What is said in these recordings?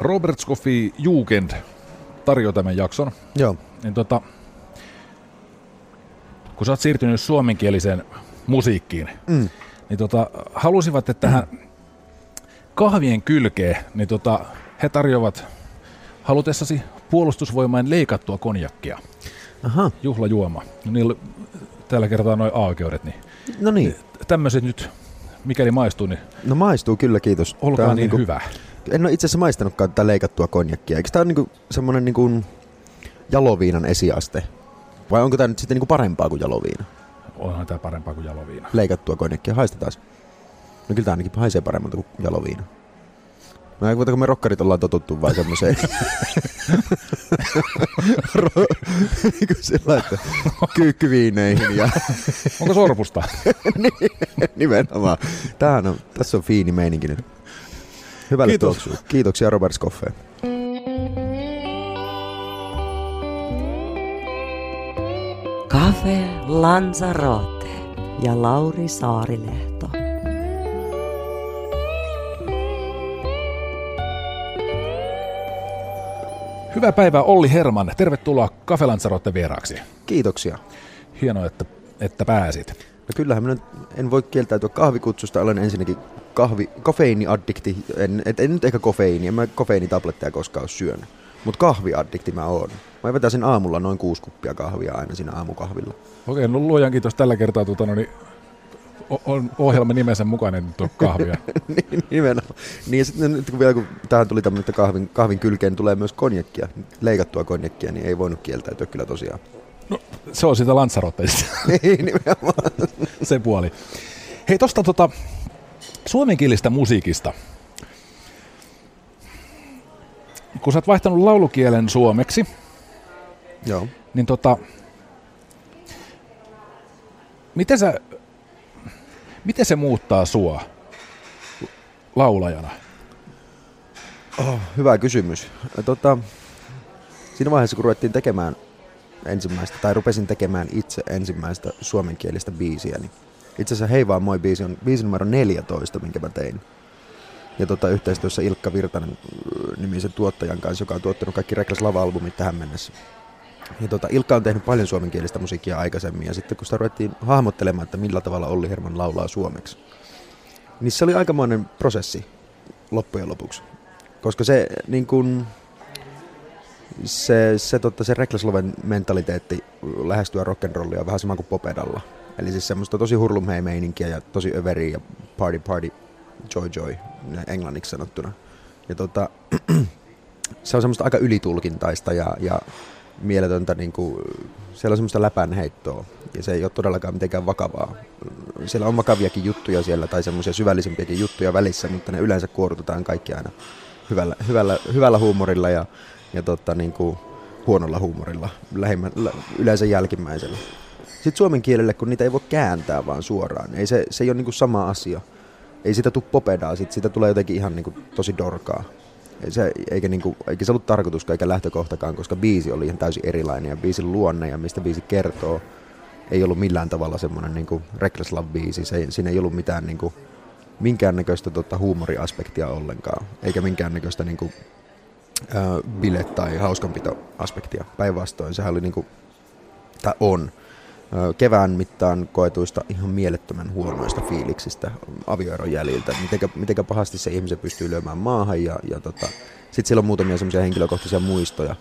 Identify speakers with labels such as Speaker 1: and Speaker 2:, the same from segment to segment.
Speaker 1: Robert Scofi Jugend tarjoaa tämän jakson.
Speaker 2: Joo.
Speaker 1: Niin tota, kun sä oot siirtynyt suomenkieliseen musiikkiin,
Speaker 2: Mm.
Speaker 1: niin tota, halusivat, että tähän kahvien kylkeen, niin tota, he tarjoavat halutessasi puolustusvoimain leikattua konjakkia,
Speaker 2: Aha,
Speaker 1: juhlajuoma. No, niillä tällä kertaa noin A-oikeudet, niin
Speaker 2: no niin.
Speaker 1: tämmöiset nyt, mikäli maistuu, niin
Speaker 2: No maistuu kyllä, kiitos.
Speaker 1: Olkaa
Speaker 2: on
Speaker 1: niin
Speaker 2: niinku-
Speaker 1: hyvä.
Speaker 2: En ole itse asiassa maistanutkaan tätä leikattua konjakkia. Eikö tämä ole niinku semmoinen niinku jaloviinan esiaste? Vai onko tämä nyt sitten niinku parempaa kuin jaloviina?
Speaker 1: Onhan tämä parempaa kuin jaloviina.
Speaker 2: Leikattua konjakkia, haistetaan. No kyllä tämä ainakin haisee paremmalta kuin jaloviina. No ei kun me rokkarit ollaan totuttu vai semmoiseen. Ro- niinku sillä, että kyykkyviineihin ja
Speaker 1: Onko sorpusta?
Speaker 2: nimenomaan. Tämähän on, tässä on fiini meininki nyt. Hyvälle
Speaker 1: Kiitos.
Speaker 2: tuoksuu. Kiitoksia Robert Scoffe.
Speaker 3: Cafe Lanzarote ja Lauri Saarilehto.
Speaker 1: Hyvää päivää Olli Herman. Tervetuloa Kafelansarotte vieraaksi.
Speaker 2: Kiitoksia.
Speaker 1: Hienoa, että, että pääsit.
Speaker 2: No kyllähän minä nyt en voi kieltäytyä kahvikutsusta. Olen ensinnäkin kahvi, kofeiiniaddikti. En, et, en nyt ehkä kofeiini, en mä kofeiinitabletteja koskaan ole syönyt. Mutta kahviaddikti mä oon. Mä vetäisin aamulla noin kuusi kuppia kahvia aina siinä aamukahvilla.
Speaker 1: Okei, no luojan kiitos tällä kertaa tuota, no, niin, on ohjelman nimensä mukainen tuo kahvia.
Speaker 2: niin, nimenomaan. Niin ja sitten nyt kun vielä kun tähän tuli tämmöinen, että kahvin, kahvin kylkeen tulee myös konjekkia, leikattua konjekkia, niin ei voinut kieltäytyä kyllä tosiaan.
Speaker 1: No, se on sitä Lanzarotteista,
Speaker 2: Niin, nimenomaan.
Speaker 1: se puoli. Hei, tosta tota, suomenkielistä musiikista. Kun sä oot vaihtanut laulukielen suomeksi,
Speaker 2: Joo.
Speaker 1: niin tota, miten, sä, miten se muuttaa sua laulajana?
Speaker 2: Oh, hyvä kysymys. Tota, siinä vaiheessa, kun ruvettiin tekemään ensimmäistä, tai rupesin tekemään itse ensimmäistä suomenkielistä biisiä, niin itse asiassa Hei vaan moi biisi on biisi numero 14, minkä mä tein. Ja tota, yhteistyössä Ilkka Virtanen äh, nimisen tuottajan kanssa, joka on tuottanut kaikki Reklas Lava-albumit tähän mennessä. Ja tota, Ilkka on tehnyt paljon suomenkielistä musiikkia aikaisemmin, ja sitten kun sitä ruvettiin hahmottelemaan, että millä tavalla Olli Herman laulaa suomeksi, niin se oli aikamoinen prosessi loppujen lopuksi. Koska se niin kun, se, se, totta, se Reckless-loven mentaliteetti lähestyä rock'n'rollia on vähän sama kuin popedalla. Eli siis semmoista tosi hurlumhei meininkiä ja tosi överiä ja party party joy joy englanniksi sanottuna. Ja tota, se on semmoista aika ylitulkintaista ja, ja mieletöntä, niin kuin, siellä on semmoista läpänheittoa ja se ei ole todellakaan mitenkään vakavaa. Siellä on vakaviakin juttuja siellä tai semmoisia syvällisempiäkin juttuja välissä, mutta ne yleensä kuorutetaan kaikki aina hyvällä, hyvällä, hyvällä huumorilla ja, ja tota, niin kuin huonolla huumorilla, lähimmä, lä- yleensä jälkimmäisellä. Sitten suomen kielelle, kun niitä ei voi kääntää vaan suoraan, ei se, se ei ole niin kuin sama asia. Ei sitä tule popedaa, sit siitä tulee jotenkin ihan niin kuin tosi dorkaa. Ei se, eikä, niin kuin, eikä se ollut tarkoitus eikä lähtökohtakaan, koska biisi oli ihan täysin erilainen ja biisin luonne ja mistä biisi kertoo ei ollut millään tavalla semmoinen niin kuin Reckless Love-biisi. Se, siinä ei ollut mitään niin kuin, minkäännäköistä tota, huumoriaspektia ollenkaan, eikä minkäännäköistä niin kuin, ää, bile- tai hauskanpitoaspektia. Päinvastoin, sehän oli niin kuin, tai on kevään mittaan koetuista ihan mielettömän huonoista fiiliksistä avioeron jäljiltä. Mitenkä, mitenkä pahasti se ihmisen pystyy lyömään maahan ja, ja tota, sitten siellä on muutamia semmoisia henkilökohtaisia muistoja,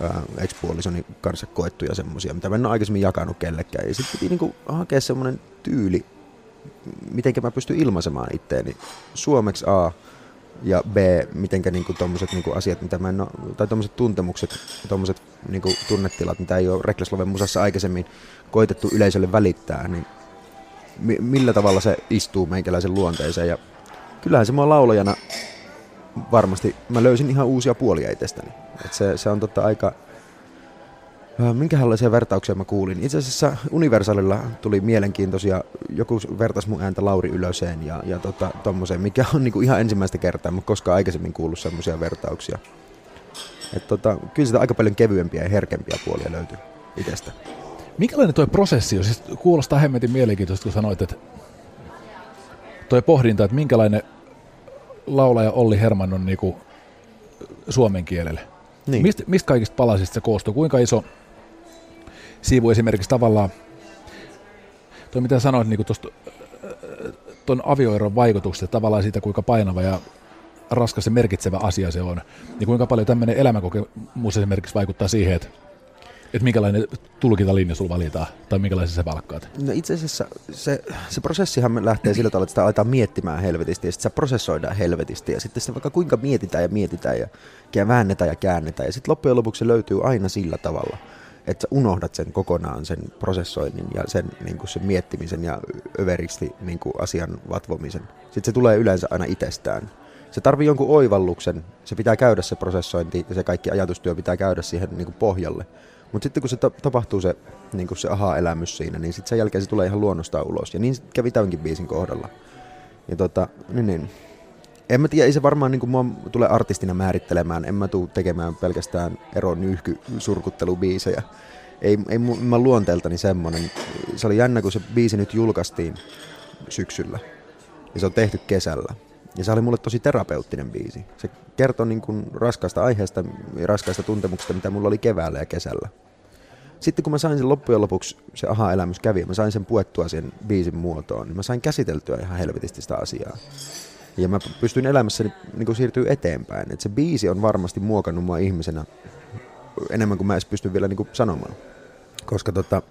Speaker 2: ää, ex-puolisoni kanssa koettuja semmoisia, mitä mä en ole aikaisemmin jakanut kellekään. Ja sitten piti niinku hakea semmoinen tyyli, miten mä pystyn ilmaisemaan itteeni suomeksi A ja B, mitenkä niinku tommoset niinku asiat, mitä mä en oo, tai tommoset tuntemukset, tommoset niinku tunnetilat, mitä ei ole Reckless Loven musassa aikaisemmin koitettu yleisölle välittää, niin mi- millä tavalla se istuu meikäläisen luonteeseen. Ja kyllähän se mua laulajana varmasti, mä löysin ihan uusia puolia itsestäni. Et se, se on totta aika, minkälaisia vertauksia mä kuulin. Itse asiassa Universalilla tuli mielenkiintoisia, joku vertas mun ääntä Lauri Ylöseen ja, ja tota, tommoseen, mikä on niinku ihan ensimmäistä kertaa, mutta koskaan aikaisemmin kuullut semmoisia vertauksia. Et tota, kyllä sitä aika paljon kevyempiä ja herkempiä puolia löytyy itsestä.
Speaker 1: Minkälainen tuo prosessi on? Siis kuulostaa hemmetin mielenkiintoista, kun sanoit, että tuo pohdinta, että minkälainen laulaja Olli Herman on niinku suomen kielelle.
Speaker 2: Niin.
Speaker 1: Mistä, mistä kaikista palasista se koostuu? Kuinka iso siivu esimerkiksi tavallaan, tuo mitä sanoit niin tuosta tuon avioeron vaikutuksesta, tavallaan siitä kuinka painava ja raskas ja merkitsevä asia se on, niin kuinka paljon tämmöinen elämänkokemus esimerkiksi vaikuttaa siihen, että, että minkälainen tulkintalinja sulla valitaan tai minkälaisen sä valkkaat?
Speaker 2: No itse asiassa se, se prosessihan lähtee sillä tavalla, että sitä aletaan miettimään helvetisti ja sitten se prosessoidaan helvetisti ja sitten sitä vaikka kuinka mietitään ja mietitään ja, ja väännetään ja käännetään ja sitten loppujen lopuksi se löytyy aina sillä tavalla, että sä unohdat sen kokonaan sen prosessoinnin ja sen, niin kuin sen miettimisen ja överisti niin kuin asian vatvomisen. Sitten se tulee yleensä aina itsestään. Se tarvii jonkun oivalluksen, se pitää käydä se prosessointi ja se kaikki ajatustyö pitää käydä siihen niin kuin pohjalle. Mutta sitten kun se ta- tapahtuu se, niin kuin se aha-elämys siinä, niin sitten sen jälkeen se tulee ihan luonnostaan ulos. Ja niin kävi tämänkin biisin kohdalla. Ja tota, niin, niin. En mä tiedä, ei se varmaan niin mua tule artistina määrittelemään. En mä tuu tekemään pelkästään ero nyhky surkuttelubiisejä. Ei, ei mä luonteeltani semmonen. Se oli jännä, kun se biisi nyt julkaistiin syksyllä. Ja se on tehty kesällä. Ja se oli mulle tosi terapeuttinen biisi. Se kertoi niin kuin raskaasta aiheesta ja raskaista tuntemuksista, mitä mulla oli keväällä ja kesällä. Sitten kun mä sain sen loppujen lopuksi, se aha-elämys kävi ja mä sain sen puettua sen biisin muotoon, niin mä sain käsiteltyä ihan helvetisti sitä asiaa. Ja mä pystyin elämässäni niin kuin siirtyä eteenpäin. Et se biisi on varmasti muokannut mua ihmisenä enemmän kuin mä edes pystyn vielä niin kuin sanomaan. Koska tota,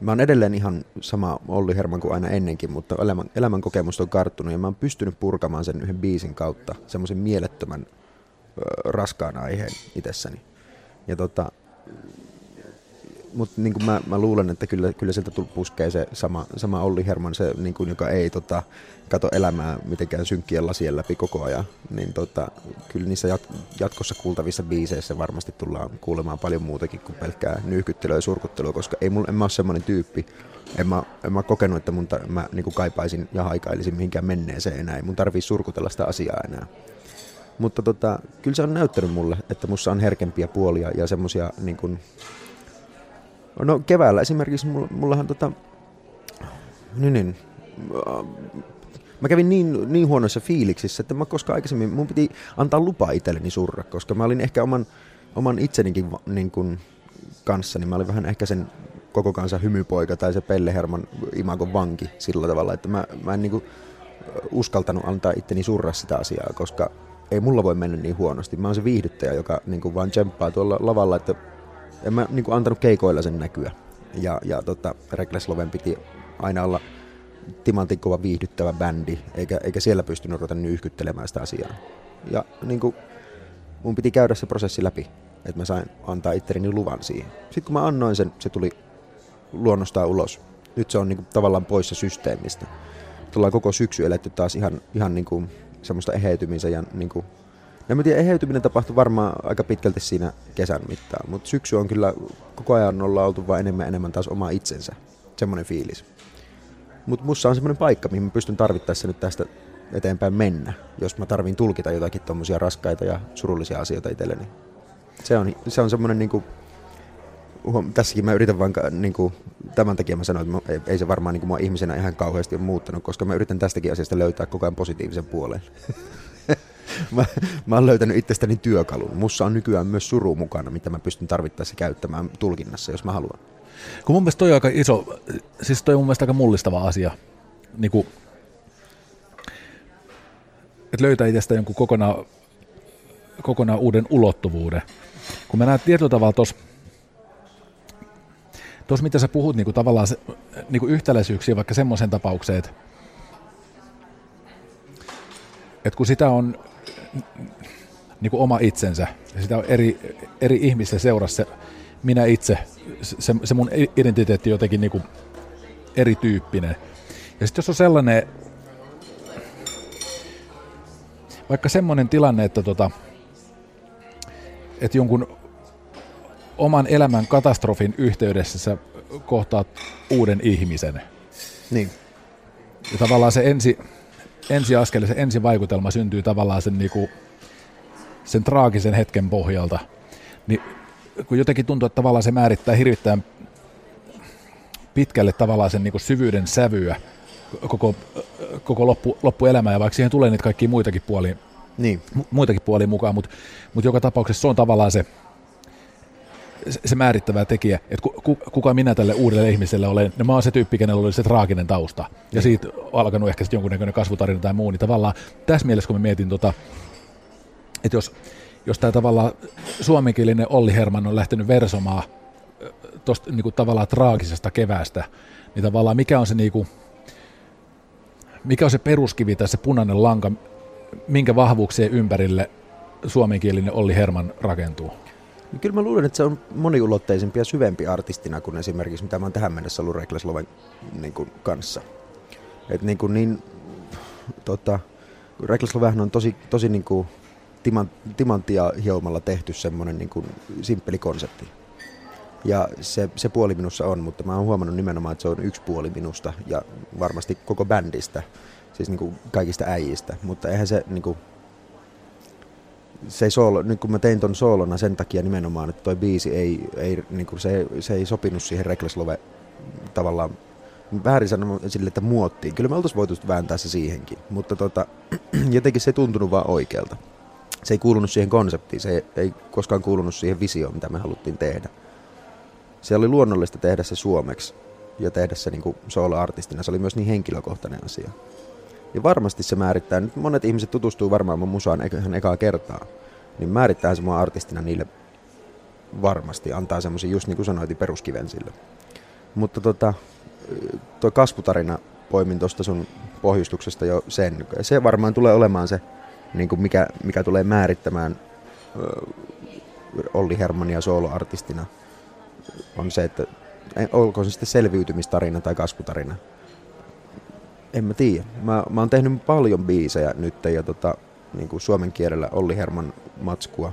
Speaker 2: mä oon edelleen ihan sama Olli Herman kuin aina ennenkin, mutta elämän, elämän kokemus on karttunut ja mä oon pystynyt purkamaan sen yhden biisin kautta semmoisen mielettömän ö, raskaan aiheen itsessäni. Ja tota, mutta niin mä, mä, luulen, että kyllä, kyllä sieltä puskee se sama, sama Olli Herman, se, niin kuin, joka ei tota, kato elämää mitenkään synkkien lasien läpi koko ajan. Niin tota, kyllä niissä jat- jatkossa kuultavissa biiseissä varmasti tullaan kuulemaan paljon muutakin kuin pelkkää nyyhkyttelyä ja surkuttelua, koska ei mulla, en mä ole semmoinen tyyppi. En mä, en mä kokenut, että mun ta- mä niin kaipaisin ja haikailisin mihinkään menneeseen enää. Ei mun tarvii surkutella sitä asiaa enää. Mutta tota, kyllä se on näyttänyt mulle, että mussa on herkempiä puolia ja semmosia niin No keväällä esimerkiksi mullahan tota, niin, niin, mä kävin niin, niin huonoissa fiiliksissä, että mä koska aikaisemmin mun piti antaa lupa itselleni surra, koska mä olin ehkä oman, oman itsenikin niin kuin, kanssa, niin mä olin vähän ehkä sen koko kansan hymypoika tai se Pelle Herman imagon vanki sillä tavalla, että mä, mä en niin kuin, uskaltanut antaa itteni surra sitä asiaa, koska ei mulla voi mennä niin huonosti. Mä oon se viihdyttäjä, joka niin kuin vaan tsemppaa tuolla lavalla, että en mä niin kuin, antanut keikoilla sen näkyä. Ja, ja tota, Reckless Loven piti aina olla timantin kova viihdyttävä bändi, eikä, eikä siellä pystynyt ruveta nyyhkyttelemään sitä asiaa. Ja niin kuin, mun piti käydä se prosessi läpi, että mä sain antaa itselleni luvan siihen. Sitten kun mä annoin sen, se tuli luonnostaan ulos. Nyt se on niin kuin, tavallaan poissa systeemistä. Tullaan koko syksy eletty taas ihan, ihan niin kuin, semmoista eheytymisen ja niin kuin, en mä tiedä, eheytyminen tapahtui varmaan aika pitkälti siinä kesän mittaan, mutta syksy on kyllä, koko ajan ollaan oltu vain enemmän enemmän taas oma itsensä. Semmoinen fiilis. Mutta mussa on semmoinen paikka, mihin mä pystyn tarvittaessa nyt tästä eteenpäin mennä, jos mä tarvin tulkita jotakin tommosia raskaita ja surullisia asioita itselleni. Se on, se on semmoinen niinku, huom, tässäkin mä yritän vaan, niinku, tämän takia mä sanoin, että ei, ei se varmaan niinku, mua ihmisenä ihan kauheasti ole muuttanut, koska mä yritän tästäkin asiasta löytää koko ajan positiivisen puolen. mä, mä oon löytänyt itsestäni työkalun. Mussa on nykyään myös suru mukana, mitä mä pystyn tarvittaessa käyttämään tulkinnassa, jos mä haluan.
Speaker 1: Kun mun mielestä toi on aika iso, siis toi on mun mielestä aika mullistava asia. Niin kuin, että löytää itsestä jonkun kokonaan, kokonaan uuden ulottuvuuden. Kun mä näen tietyllä tavalla tuossa, tuossa mitä sä puhut niin kuin tavallaan se, niin kuin yhtäläisyyksiä vaikka semmoisen tapaukseen, että, että kun sitä on niin kuin oma itsensä, ja sitä on eri, eri ihmisten seurassa se minä itse, se, se mun identiteetti jotenkin niin kuin erityyppinen. Ja sitten jos on sellainen, vaikka semmoinen tilanne, että, tota, että jonkun oman elämän katastrofin yhteydessä sä kohtaat uuden ihmisen.
Speaker 2: Niin.
Speaker 1: Ja tavallaan se ensi, ensi askel, se ensi vaikutelma syntyy tavallaan sen, niinku, sen traagisen hetken pohjalta. Niin kun jotenkin tuntuu, että tavallaan se määrittää hirvittävän pitkälle tavallaan sen niinku syvyyden sävyä koko, koko loppu, loppuelämää, ja vaikka siihen tulee niitä kaikkia muitakin puolia,
Speaker 2: Niin.
Speaker 1: mu- muitakin puolia mukaan, mutta mut joka tapauksessa se on tavallaan se, se, määrittävä tekijä, että ku, ku, kuka minä tälle uudelle ihmiselle olen. No mä oon se tyyppi, kenellä oli se traaginen tausta. Ja siitä on alkanut ehkä sitten jonkunnäköinen kasvutarina tai muu, niin tavallaan tässä mielessä, kun mä mietin tota, että jos, jos tämä tavallaan suomenkielinen Olli Herman on lähtenyt versomaan tuosta niinku tavallaan traagisesta keväästä, niin tavallaan mikä on se niinku, mikä on se peruskivi tai se punainen lanka, minkä vahvuuksien ympärille suomenkielinen Olli Herman rakentuu?
Speaker 2: Niin Kyllä mä luulen, että se on moniulotteisempi ja syvempi artistina kuin esimerkiksi mitä mä oon tähän mennessä ollut Reckless Loven niin kuin, kanssa. Et niin, kuin, niin tota, Reckless Lovehan on tosi, tosi niin kuin, timan, timanttia hiomalla tehty semmoinen niin kuin, simppeli konsepti. Ja se, se puoli minussa on, mutta mä oon huomannut nimenomaan, että se on yksi puoli minusta ja varmasti koko bändistä, siis niin kuin kaikista äijistä. Mutta eihän se niin kuin, se ei soolo, nyt kun mä tein ton soolona sen takia nimenomaan, että toi biisi ei, ei, niin se, se ei sopinut siihen Reckless Love tavallaan väärin sanoa sille, että muottiin. Kyllä me oltais voitu vääntää se siihenkin, mutta tota, jotenkin se ei tuntunut vaan oikealta. Se ei kuulunut siihen konseptiin, se ei, ei koskaan kuulunut siihen visioon, mitä me haluttiin tehdä. Se oli luonnollista tehdä se suomeksi ja tehdä se niin kuin solo-artistina. Se oli myös niin henkilökohtainen asia. Ja varmasti se määrittää, nyt monet ihmiset tutustuu varmaan mun musaan ihan ekaa kertaa, niin määrittää se mua artistina niille varmasti, antaa semmoisen just niin kuin sanoitin peruskiven sille. Mutta tota, tuo kasvutarina poimin tuosta sun pohjustuksesta jo sen. Se varmaan tulee olemaan se, niin kuin mikä, mikä tulee määrittämään Olli Hermania soloartistina, on se, että olkoon se sitten selviytymistarina tai kasvutarina. En mä tiedä. Mä, mä oon tehnyt paljon biisejä nyt ja tota, niin kuin suomen kielellä Olli Herman matskua.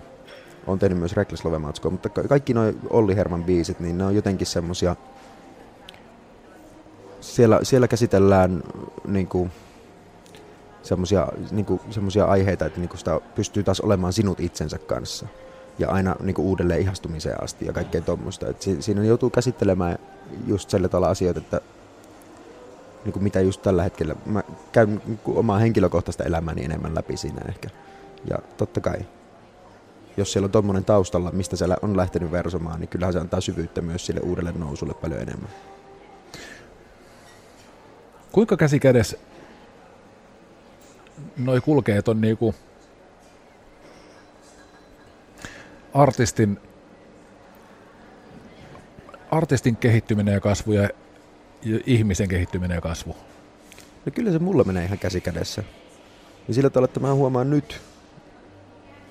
Speaker 2: Oon tehnyt myös Reckless Love matskua, mutta ka- kaikki nuo Olli Herman biisit, niin ne on jotenkin semmosia... Siellä, siellä käsitellään niin kuin, semmosia, niin kuin, semmosia aiheita, että niin kuin sitä pystyy taas olemaan sinut itsensä kanssa. Ja aina niin kuin uudelleen ihastumiseen asti ja kaikkea tuommoista. Si- siinä joutuu käsittelemään just sillä tavalla asioita, että niin kuin mitä just tällä hetkellä. Mä käyn niin kuin omaa henkilökohtaista elämääni enemmän läpi siinä ehkä. Ja totta kai, jos siellä on tommonen taustalla, mistä se lä- on lähtenyt versomaan, niin kyllähän se antaa syvyyttä myös sille uudelle nousulle paljon enemmän.
Speaker 1: Kuinka käsi kädessä noi kulkee ton niinku artistin, artistin kehittyminen ja kasvu ja ihmisen kehittyminen ja kasvu?
Speaker 2: No kyllä se mulla menee ihan käsi kädessä. Ja sillä tavalla, että mä huomaan nyt,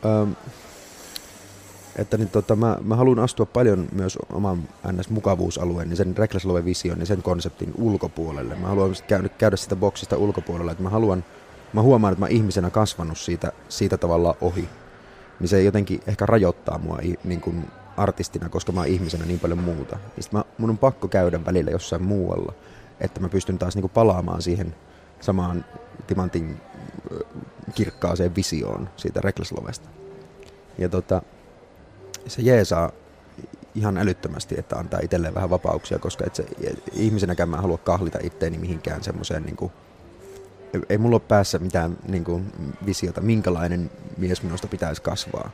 Speaker 2: ähm, että niin tota, mä, mä haluan astua paljon myös oman NS-mukavuusalueen, niin sen Reckless Love vision ja sen konseptin ulkopuolelle. Mä haluan käydä, käydä sitä boksista ulkopuolella, että mä haluan, mä huomaan, että mä ihmisenä kasvanut siitä, siitä tavalla ohi. Niin se jotenkin ehkä rajoittaa mua niin kuin artistina, koska mä oon ihmisenä niin paljon muuta. Sit mä, mun on pakko käydä välillä jossain muualla, että mä pystyn taas niin kuin palaamaan siihen samaan timantin kirkkaaseen visioon siitä Reckless Lovesta. Ja tota, se jeesaa ihan älyttömästi, että antaa itselleen vähän vapauksia, koska et se, ihmisenäkään mä en halua kahlita itteeni mihinkään semmoiseen niin kuin, ei mulla ole päässä mitään niin kuin, visiota, minkälainen mies minusta pitäisi kasvaa.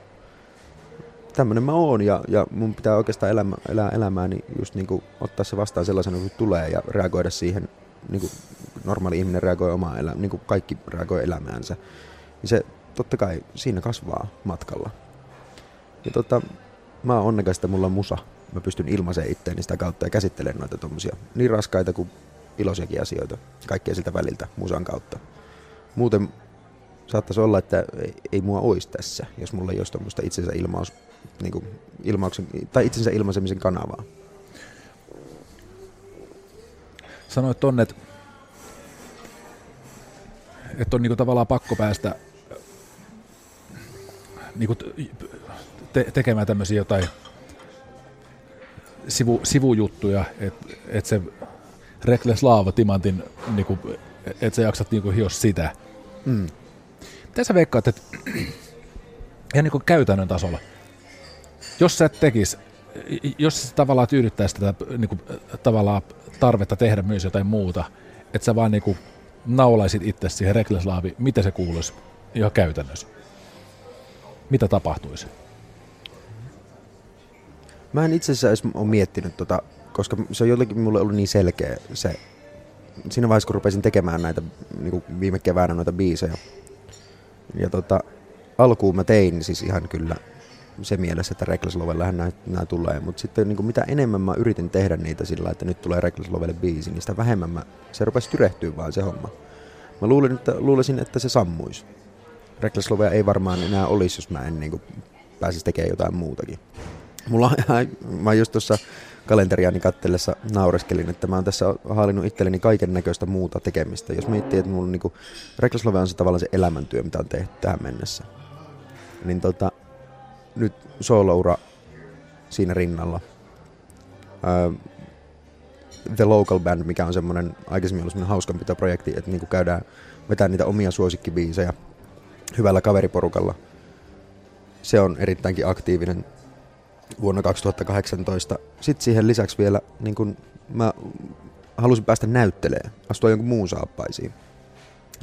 Speaker 2: Tämmöinen mä oon ja, ja mun pitää oikeastaan elämä, elää elämääni just niin kuin, ottaa se vastaan sellaisena kuin tulee ja reagoida siihen, niin kuin normaali ihminen reagoi omaan elämään, niin kuin kaikki reagoi elämäänsä. Ja se totta kai siinä kasvaa matkalla. Ja tota, mä oon onnekas, että mulla on musa. Mä pystyn ilmaiseen itteeni sitä kautta ja käsittelemään noita tommosia niin raskaita kuin iloisiakin asioita. Kaikkea siltä väliltä musan kautta. Muuten saattaisi olla, että ei, ei mua olisi tässä, jos mulla ei olisi tuommoista itsensä ilmaus, niin kuin ilmauksen, tai itsensä ilmaisemisen kanavaa.
Speaker 1: sanoit tonne, että, että on niinku tavallaan pakko päästä niinku te, tekemään tämmöisiä jotain sivu, sivujuttuja, että et se Reckless Lava Timantin, niinku, että sä jaksat niinku hios sitä.
Speaker 2: Mm.
Speaker 1: Mitä sä veikkaat, että ihan niinku käytännön tasolla, jos sä et tekis, jos sä tavallaan tyydyttäisi tätä niinku, tavallaan tarvetta tehdä myös jotain muuta, että sä vaan niinku naulaisit itse siihen Reckless Laaviin, mitä se kuuluisi ihan käytännössä? Mitä tapahtuisi?
Speaker 2: Mä en itse asiassa edes ole miettinyt tota, koska se on jotenkin mulle ollut niin selkeä se, siinä vaiheessa kun rupesin tekemään näitä niin kuin viime keväänä noita biisejä. Ja tota, alkuun mä tein siis ihan kyllä se mielessä, että Reckless Lovellähän nämä, nämä tulee, mutta sitten niin kuin mitä enemmän mä yritin tehdä niitä sillä, että nyt tulee Reckless Lovelle biisi, niin sitä vähemmän mä, se rupesi tyrehtyä vaan se homma. Mä luulin, että, luulisin, että se sammuisi. Reckless Lovea ei varmaan enää olisi, jos mä en niin kuin, pääsisi tekemään jotain muutakin. Mulla mä just tuossa kalenteriani kattellessa naureskelin, että mä oon tässä haalinnut itselleni kaiken näköistä muuta tekemistä. Jos miettii, että mulla on niinku, Reklaslove on se tavallaan se elämäntyö, mitä on tehty tähän mennessä. Niin tota, nyt sooloura siinä rinnalla. Uh, The Local Band, mikä on semmoinen aikaisemmin ollut semmoinen hauskanpitoprojekti, että niinku käydään vetää niitä omia suosikkibiisejä hyvällä kaveriporukalla. Se on erittäinkin aktiivinen vuonna 2018. Sitten siihen lisäksi vielä niin kun mä halusin päästä näyttelemään, astua jonkun muun saappaisiin.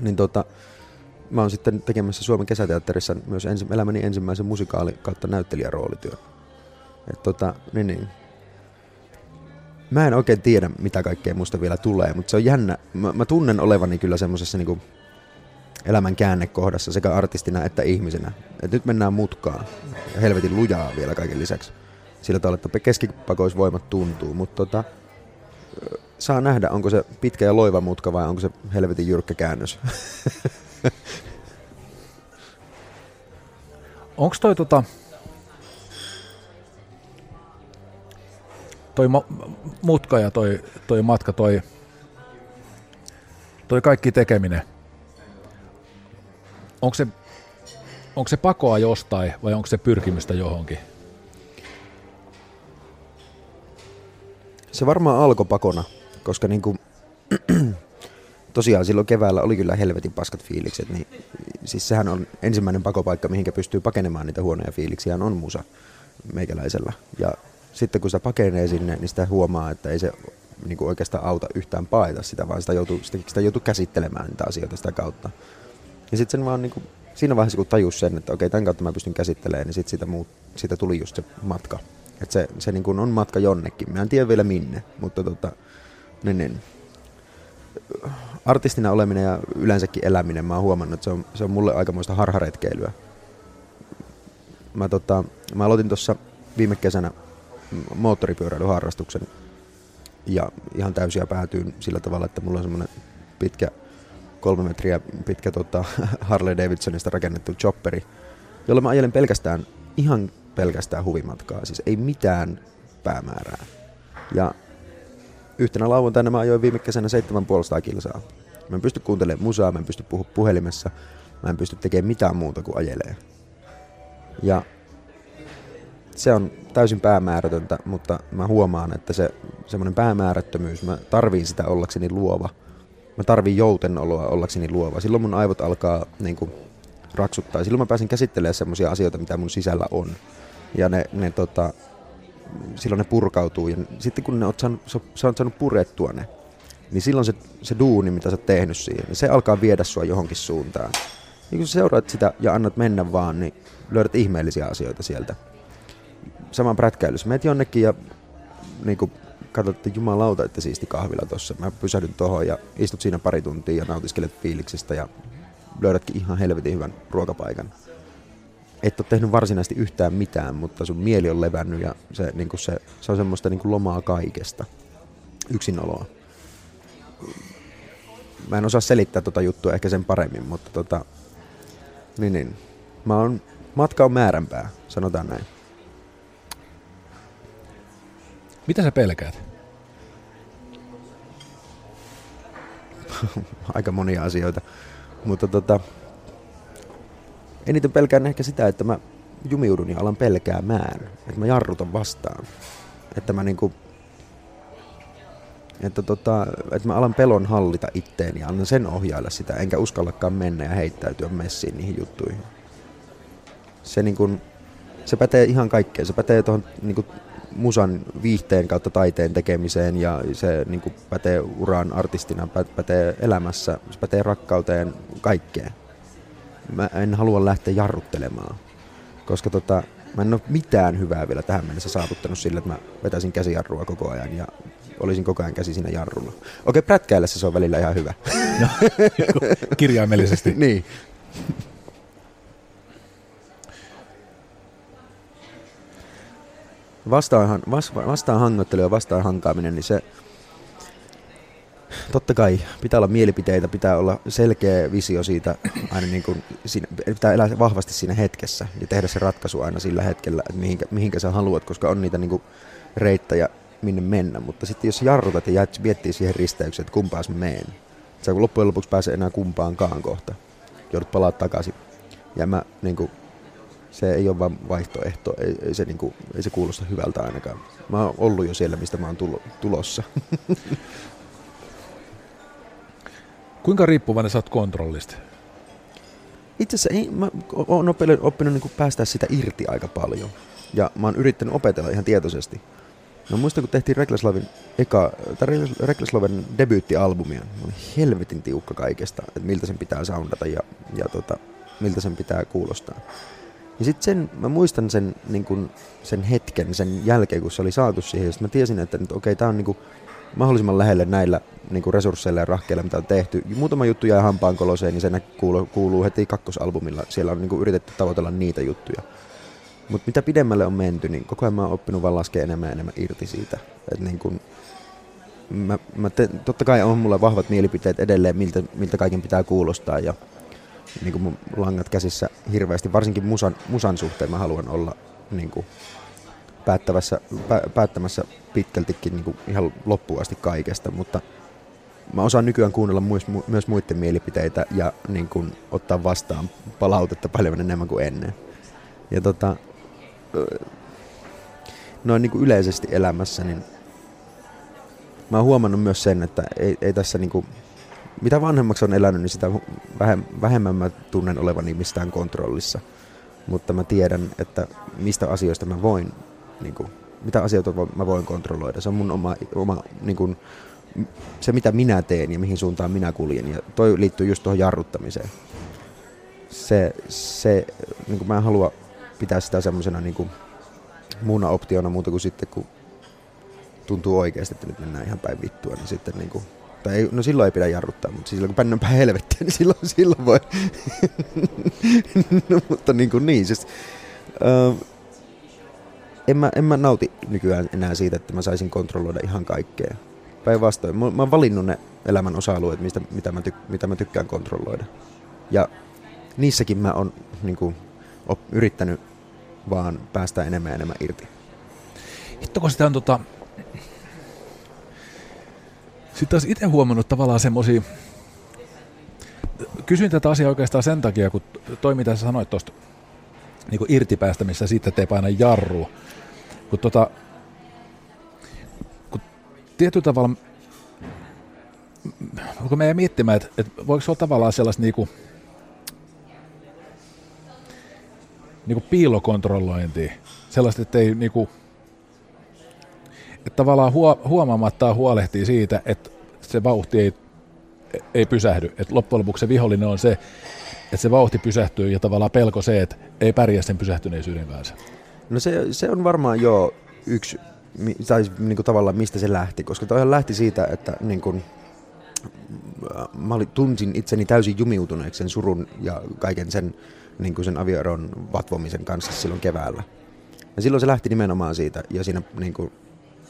Speaker 2: Niin tota, mä oon sitten tekemässä Suomen kesäteatterissa myös ensi, elämäni ensimmäisen musikaali kautta näyttelijäroolityön. Et tota, niin, niin. Mä en oikein tiedä, mitä kaikkea musta vielä tulee, mutta se on jännä. Mä, mä tunnen olevani kyllä semmoisessa niinku elämän käännekohdassa sekä artistina että ihmisenä. Et nyt mennään mutkaan. Helvetin lujaa vielä kaiken lisäksi. Sillä tavalla, että keskipakoisvoimat tuntuu, mutta tota, saa nähdä, onko se pitkä ja loiva mutka vai onko se helvetin jyrkkä käännös.
Speaker 1: Onko toi tota, toi mutka ja toi, toi matka, toi, toi kaikki tekeminen, onko se, onko se pakoa jostain vai onko se pyrkimystä johonkin?
Speaker 2: Se varmaan alkoi pakona, koska niinku, tosiaan silloin keväällä oli kyllä helvetin paskat fiilikset, niin siis sehän on ensimmäinen pakopaikka, mihinkä pystyy pakenemaan niitä huonoja fiiliksiä, on musa meikäläisellä. Ja sitten kun sitä pakenee sinne, niin sitä huomaa, että ei se niin kuin oikeastaan auta yhtään paeta sitä, vaan sitä joutuu, sitä, sitä joutuu käsittelemään niitä asioita sitä kautta. Ja sitten vaan niin kuin, siinä vaiheessa, kun tajus sen, että okei, tämän kautta mä pystyn käsittelemään, niin sitten siitä, muut, siitä tuli just se matka. Että se, se niin kuin on matka jonnekin. Mä en tiedä vielä minne, mutta tota, niin, niin. Artistina oleminen ja yleensäkin eläminen, mä oon huomannut, että se on, se on mulle aikamoista harharetkeilyä. Mä, tota, mä aloitin tuossa viime kesänä moottoripyöräilyharrastuksen ja ihan täysiä päätyyn sillä tavalla, että mulla on semmoinen pitkä kolme metriä pitkä tota, Harley Davidsonista rakennettu chopperi, jolla mä ajelen pelkästään, ihan pelkästään huvimatkaa, siis ei mitään päämäärää. Ja yhtenä lauantaina mä ajoin viime kesänä 7,5 kilsaa. Mä en pysty kuuntelemaan musaa, mä en pysty puhua puhelimessa, mä en pysty tekemään mitään muuta kuin ajelee. Ja se on täysin päämäärätöntä, mutta mä huomaan, että se semmoinen päämäärättömyys, mä tarviin sitä ollakseni luova – mä tarviin joutenoloa ollakseni luova. Silloin mun aivot alkaa niin kuin, raksuttaa. Silloin mä pääsin käsittelemään semmoisia asioita, mitä mun sisällä on. Ja ne, ne tota, silloin ne purkautuu. Ja sitten kun ne oot saanut, sä oot saanut purettua ne, niin silloin se, se duuni, mitä sä oot tehnyt siihen, niin se alkaa viedä sua johonkin suuntaan. Ja kun sä seuraat sitä ja annat mennä vaan, niin löydät ihmeellisiä asioita sieltä. Saman prätkäilys. Meet jonnekin ja niin kuin, katsot, että jumalauta, että siisti kahvila tossa. Mä pysähdyn tuohon ja istut siinä pari tuntia ja nautiskelet fiiliksestä ja löydätkin ihan helvetin hyvän ruokapaikan. Et ole tehnyt varsinaisesti yhtään mitään, mutta sun mieli on levännyt ja se, niin se, se on semmoista niin lomaa kaikesta. Yksinoloa. Mä en osaa selittää tota juttua ehkä sen paremmin, mutta tota, niin, niin. Mä oon, matka on määränpää, sanotaan näin.
Speaker 1: Mitä sä pelkäät?
Speaker 2: aika monia asioita. Mutta tota, eniten pelkään ehkä sitä, että mä jumiudun ja alan pelkäämään. Että mä jarrutan vastaan. Että mä niinku, että, tota, että mä alan pelon hallita itteeni ja annan sen ohjailla sitä, enkä uskallakaan mennä ja heittäytyä messiin niihin juttuihin. Se, niin kun, se pätee ihan kaikkeen. Se pätee tuohon niin musan viihteen kautta taiteen tekemiseen ja se niin kuin pätee uraan artistina, pätee elämässä, se pätee rakkauteen, kaikkeen. Mä en halua lähteä jarruttelemaan, koska tota, mä en ole mitään hyvää vielä tähän mennessä saavuttanut sillä, että mä vetäisin käsijarrua koko ajan ja olisin koko ajan käsi siinä jarrulla. Okei, prätkäillessä se on välillä ihan hyvä.
Speaker 1: No, kirjaimellisesti.
Speaker 2: niin. vastaan, vastaan hangottelu ja vastaan hankaaminen, niin se totta kai pitää olla mielipiteitä, pitää olla selkeä visio siitä, aina niin kuin, siinä, pitää elää vahvasti siinä hetkessä ja tehdä se ratkaisu aina sillä hetkellä, että mihinkä, mihinkä sä haluat, koska on niitä niin kuin reittejä, minne mennä. Mutta sitten jos jarrutat ja jäät miettii siihen risteykseen, että kumpaan mä meen, sä kun loppujen lopuksi pääse enää kumpaankaan kohta, joudut palaa takaisin. Ja mä niin kuin, se ei ole vain vaihtoehto, ei, ei, se, niin kuin, ei se kuulosta hyvältä ainakaan. Mä oon ollut jo siellä, mistä mä oon tulo, tulossa.
Speaker 1: Kuinka riippuvainen sä oot kontrollista?
Speaker 2: Itse asiassa ei, mä oon oppinut, oppinut niin päästä sitä irti aika paljon. Ja mä oon yrittänyt opetella ihan tietoisesti. No muistan, kun tehtiin Reklaslavin eka, tai Reklaslavin debyyttialbumia, mä olin helvetin tiukka kaikesta, että miltä sen pitää soundata ja, ja tota, miltä sen pitää kuulostaa. Ja sitten sen, mä muistan sen, niin kun, sen hetken sen jälkeen, kun se oli saatu siihen, mä tiesin, että okei, okay, tää on niin kun, mahdollisimman lähelle näillä niin kuin resursseilla ja rahkeilla, mitä on tehty. Muutama juttu jäi koloseen, niin se kuuluu, kuuluu heti kakkosalbumilla. Siellä on niin kuin yritetty tavoitella niitä juttuja. Mutta mitä pidemmälle on menty, niin koko ajan mä oon oppinut vaan laskea enemmän ja enemmän irti siitä. Et niin kun, mä, mä te, totta kai on mulla vahvat mielipiteet edelleen, miltä, miltä kaiken pitää kuulostaa ja niin mun langat käsissä hirveästi, varsinkin musan, musan suhteen mä haluan olla niin kuin päättävässä, pä, päättämässä pitkältikin niin kuin ihan loppuun asti kaikesta, mutta mä osaan nykyään kuunnella myös, myös muiden mielipiteitä ja niin kuin, ottaa vastaan palautetta paljon enemmän kuin ennen. Ja tota, noin niin kuin yleisesti elämässä, niin mä oon huomannut myös sen, että ei, ei tässä niin kuin, mitä vanhemmaksi on elänyt, niin sitä vähemmän mä tunnen olevani mistään kontrollissa. Mutta mä tiedän, että mistä asioista mä voin, niin kuin, mitä asioita mä voin kontrolloida. Se on mun oma, oma niin kuin, se mitä minä teen ja mihin suuntaan minä kuljen. Ja toi liittyy just tuohon jarruttamiseen. Se, se niin kuin mä en halua pitää sitä semmoisena niin muuna optiona muuta kuin sitten, kun tuntuu oikeasti, että nyt mennään ihan päin vittua, niin sitten niin kuin, tai ei, no silloin ei pidä jarruttaa, mutta silloin kun pännän päin helvettiä, niin silloin, silloin voi. no, mutta niin kuin niin, siis, uh, en, mä, en mä nauti nykyään enää siitä, että mä saisin kontrolloida ihan kaikkea. Päinvastoin, mä, mä oon valinnut ne elämän osa-alueet, mistä, mitä, mä tyk, mitä mä tykkään kontrolloida. Ja niissäkin mä oon niin kuin, op, yrittänyt vaan päästä enemmän ja enemmän irti.
Speaker 1: Hitto, kun sitä on tota... Sitten olisi itse huomannut tavallaan semmoisia... Kysyin tätä asiaa oikeastaan sen takia, kun toi mitä sä sanoit tuosta niin irtipäästämissä siitä, ettei paina jarru. Kun, tota, kun tietyllä tavalla kun me miettimään, että, että voiko se olla tavallaan sellaista niin kuin, niin kuin piilokontrollointia. Sellaista, että ei niin kuin, että tavallaan huo, huomaamatta huolehtii siitä, että se vauhti ei, ei pysähdy. Että loppujen lopuksi se vihollinen on se, että se vauhti pysähtyy ja tavallaan pelko se, että ei pärjää sen pysähtyneisyyden kanssa.
Speaker 2: No se, se on varmaan jo yksi, tai niin kuin tavallaan mistä se lähti, koska toihan lähti siitä, että niin kuin, mä olin, tunsin itseni täysin jumiutuneeksi sen surun ja kaiken sen niin kuin sen avioeron vatvomisen kanssa silloin keväällä. Ja silloin se lähti nimenomaan siitä, ja siinä niin kuin,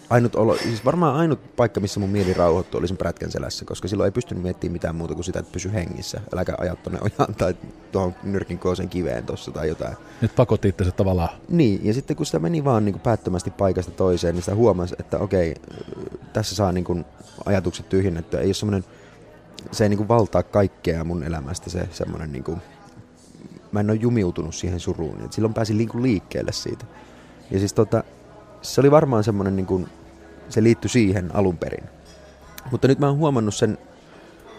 Speaker 2: ainut olo, siis varmaan ainut paikka, missä mun mieli rauhoittui, oli sen prätkän selässä, koska silloin ei pystynyt miettimään mitään muuta kuin sitä, että pysy hengissä. Äläkä ajat tuonne ojaan tai tuohon nyrkin koosen kiveen tuossa tai jotain.
Speaker 1: Nyt pakotti itse tavallaan.
Speaker 2: Niin, ja sitten kun sitä meni vaan niin kuin päättömästi paikasta toiseen, niin sitä huomasi, että okei, tässä saa niin kuin ajatukset tyhjennettyä. Ei ole semmoinen se ei niinku valtaa kaikkea mun elämästä se semmoinen niinku, mä en ole jumiutunut siihen suruun. Et silloin pääsin niinku liikkeelle siitä. Ja siis tota, se oli varmaan semmoinen, niinku, se liittyi siihen alun perin. Mutta nyt mä oon huomannut sen,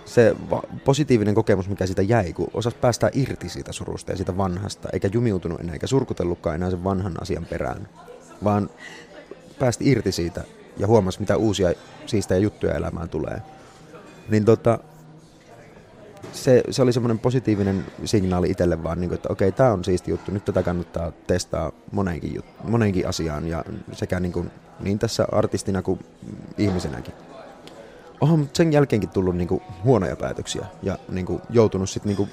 Speaker 2: se va- positiivinen kokemus, mikä siitä jäi, kun osas päästää irti siitä surusta ja siitä vanhasta, eikä jumiutunut enää, eikä surkutellutkaan enää sen vanhan asian perään, vaan päästi irti siitä ja huomasi, mitä uusia siistejä juttuja elämään tulee. Niin tota, se, se oli semmoinen positiivinen signaali itselle vaan, niin kuin, että okei, tämä on siisti juttu, nyt tätä kannattaa testaa moneenkin, jut, moneenkin asiaan, ja sekä niin, kuin, niin tässä artistina kuin ihmisenäkin. Onhan sen jälkeenkin tullut niin kuin, huonoja päätöksiä ja niin kuin, joutunut sitten niin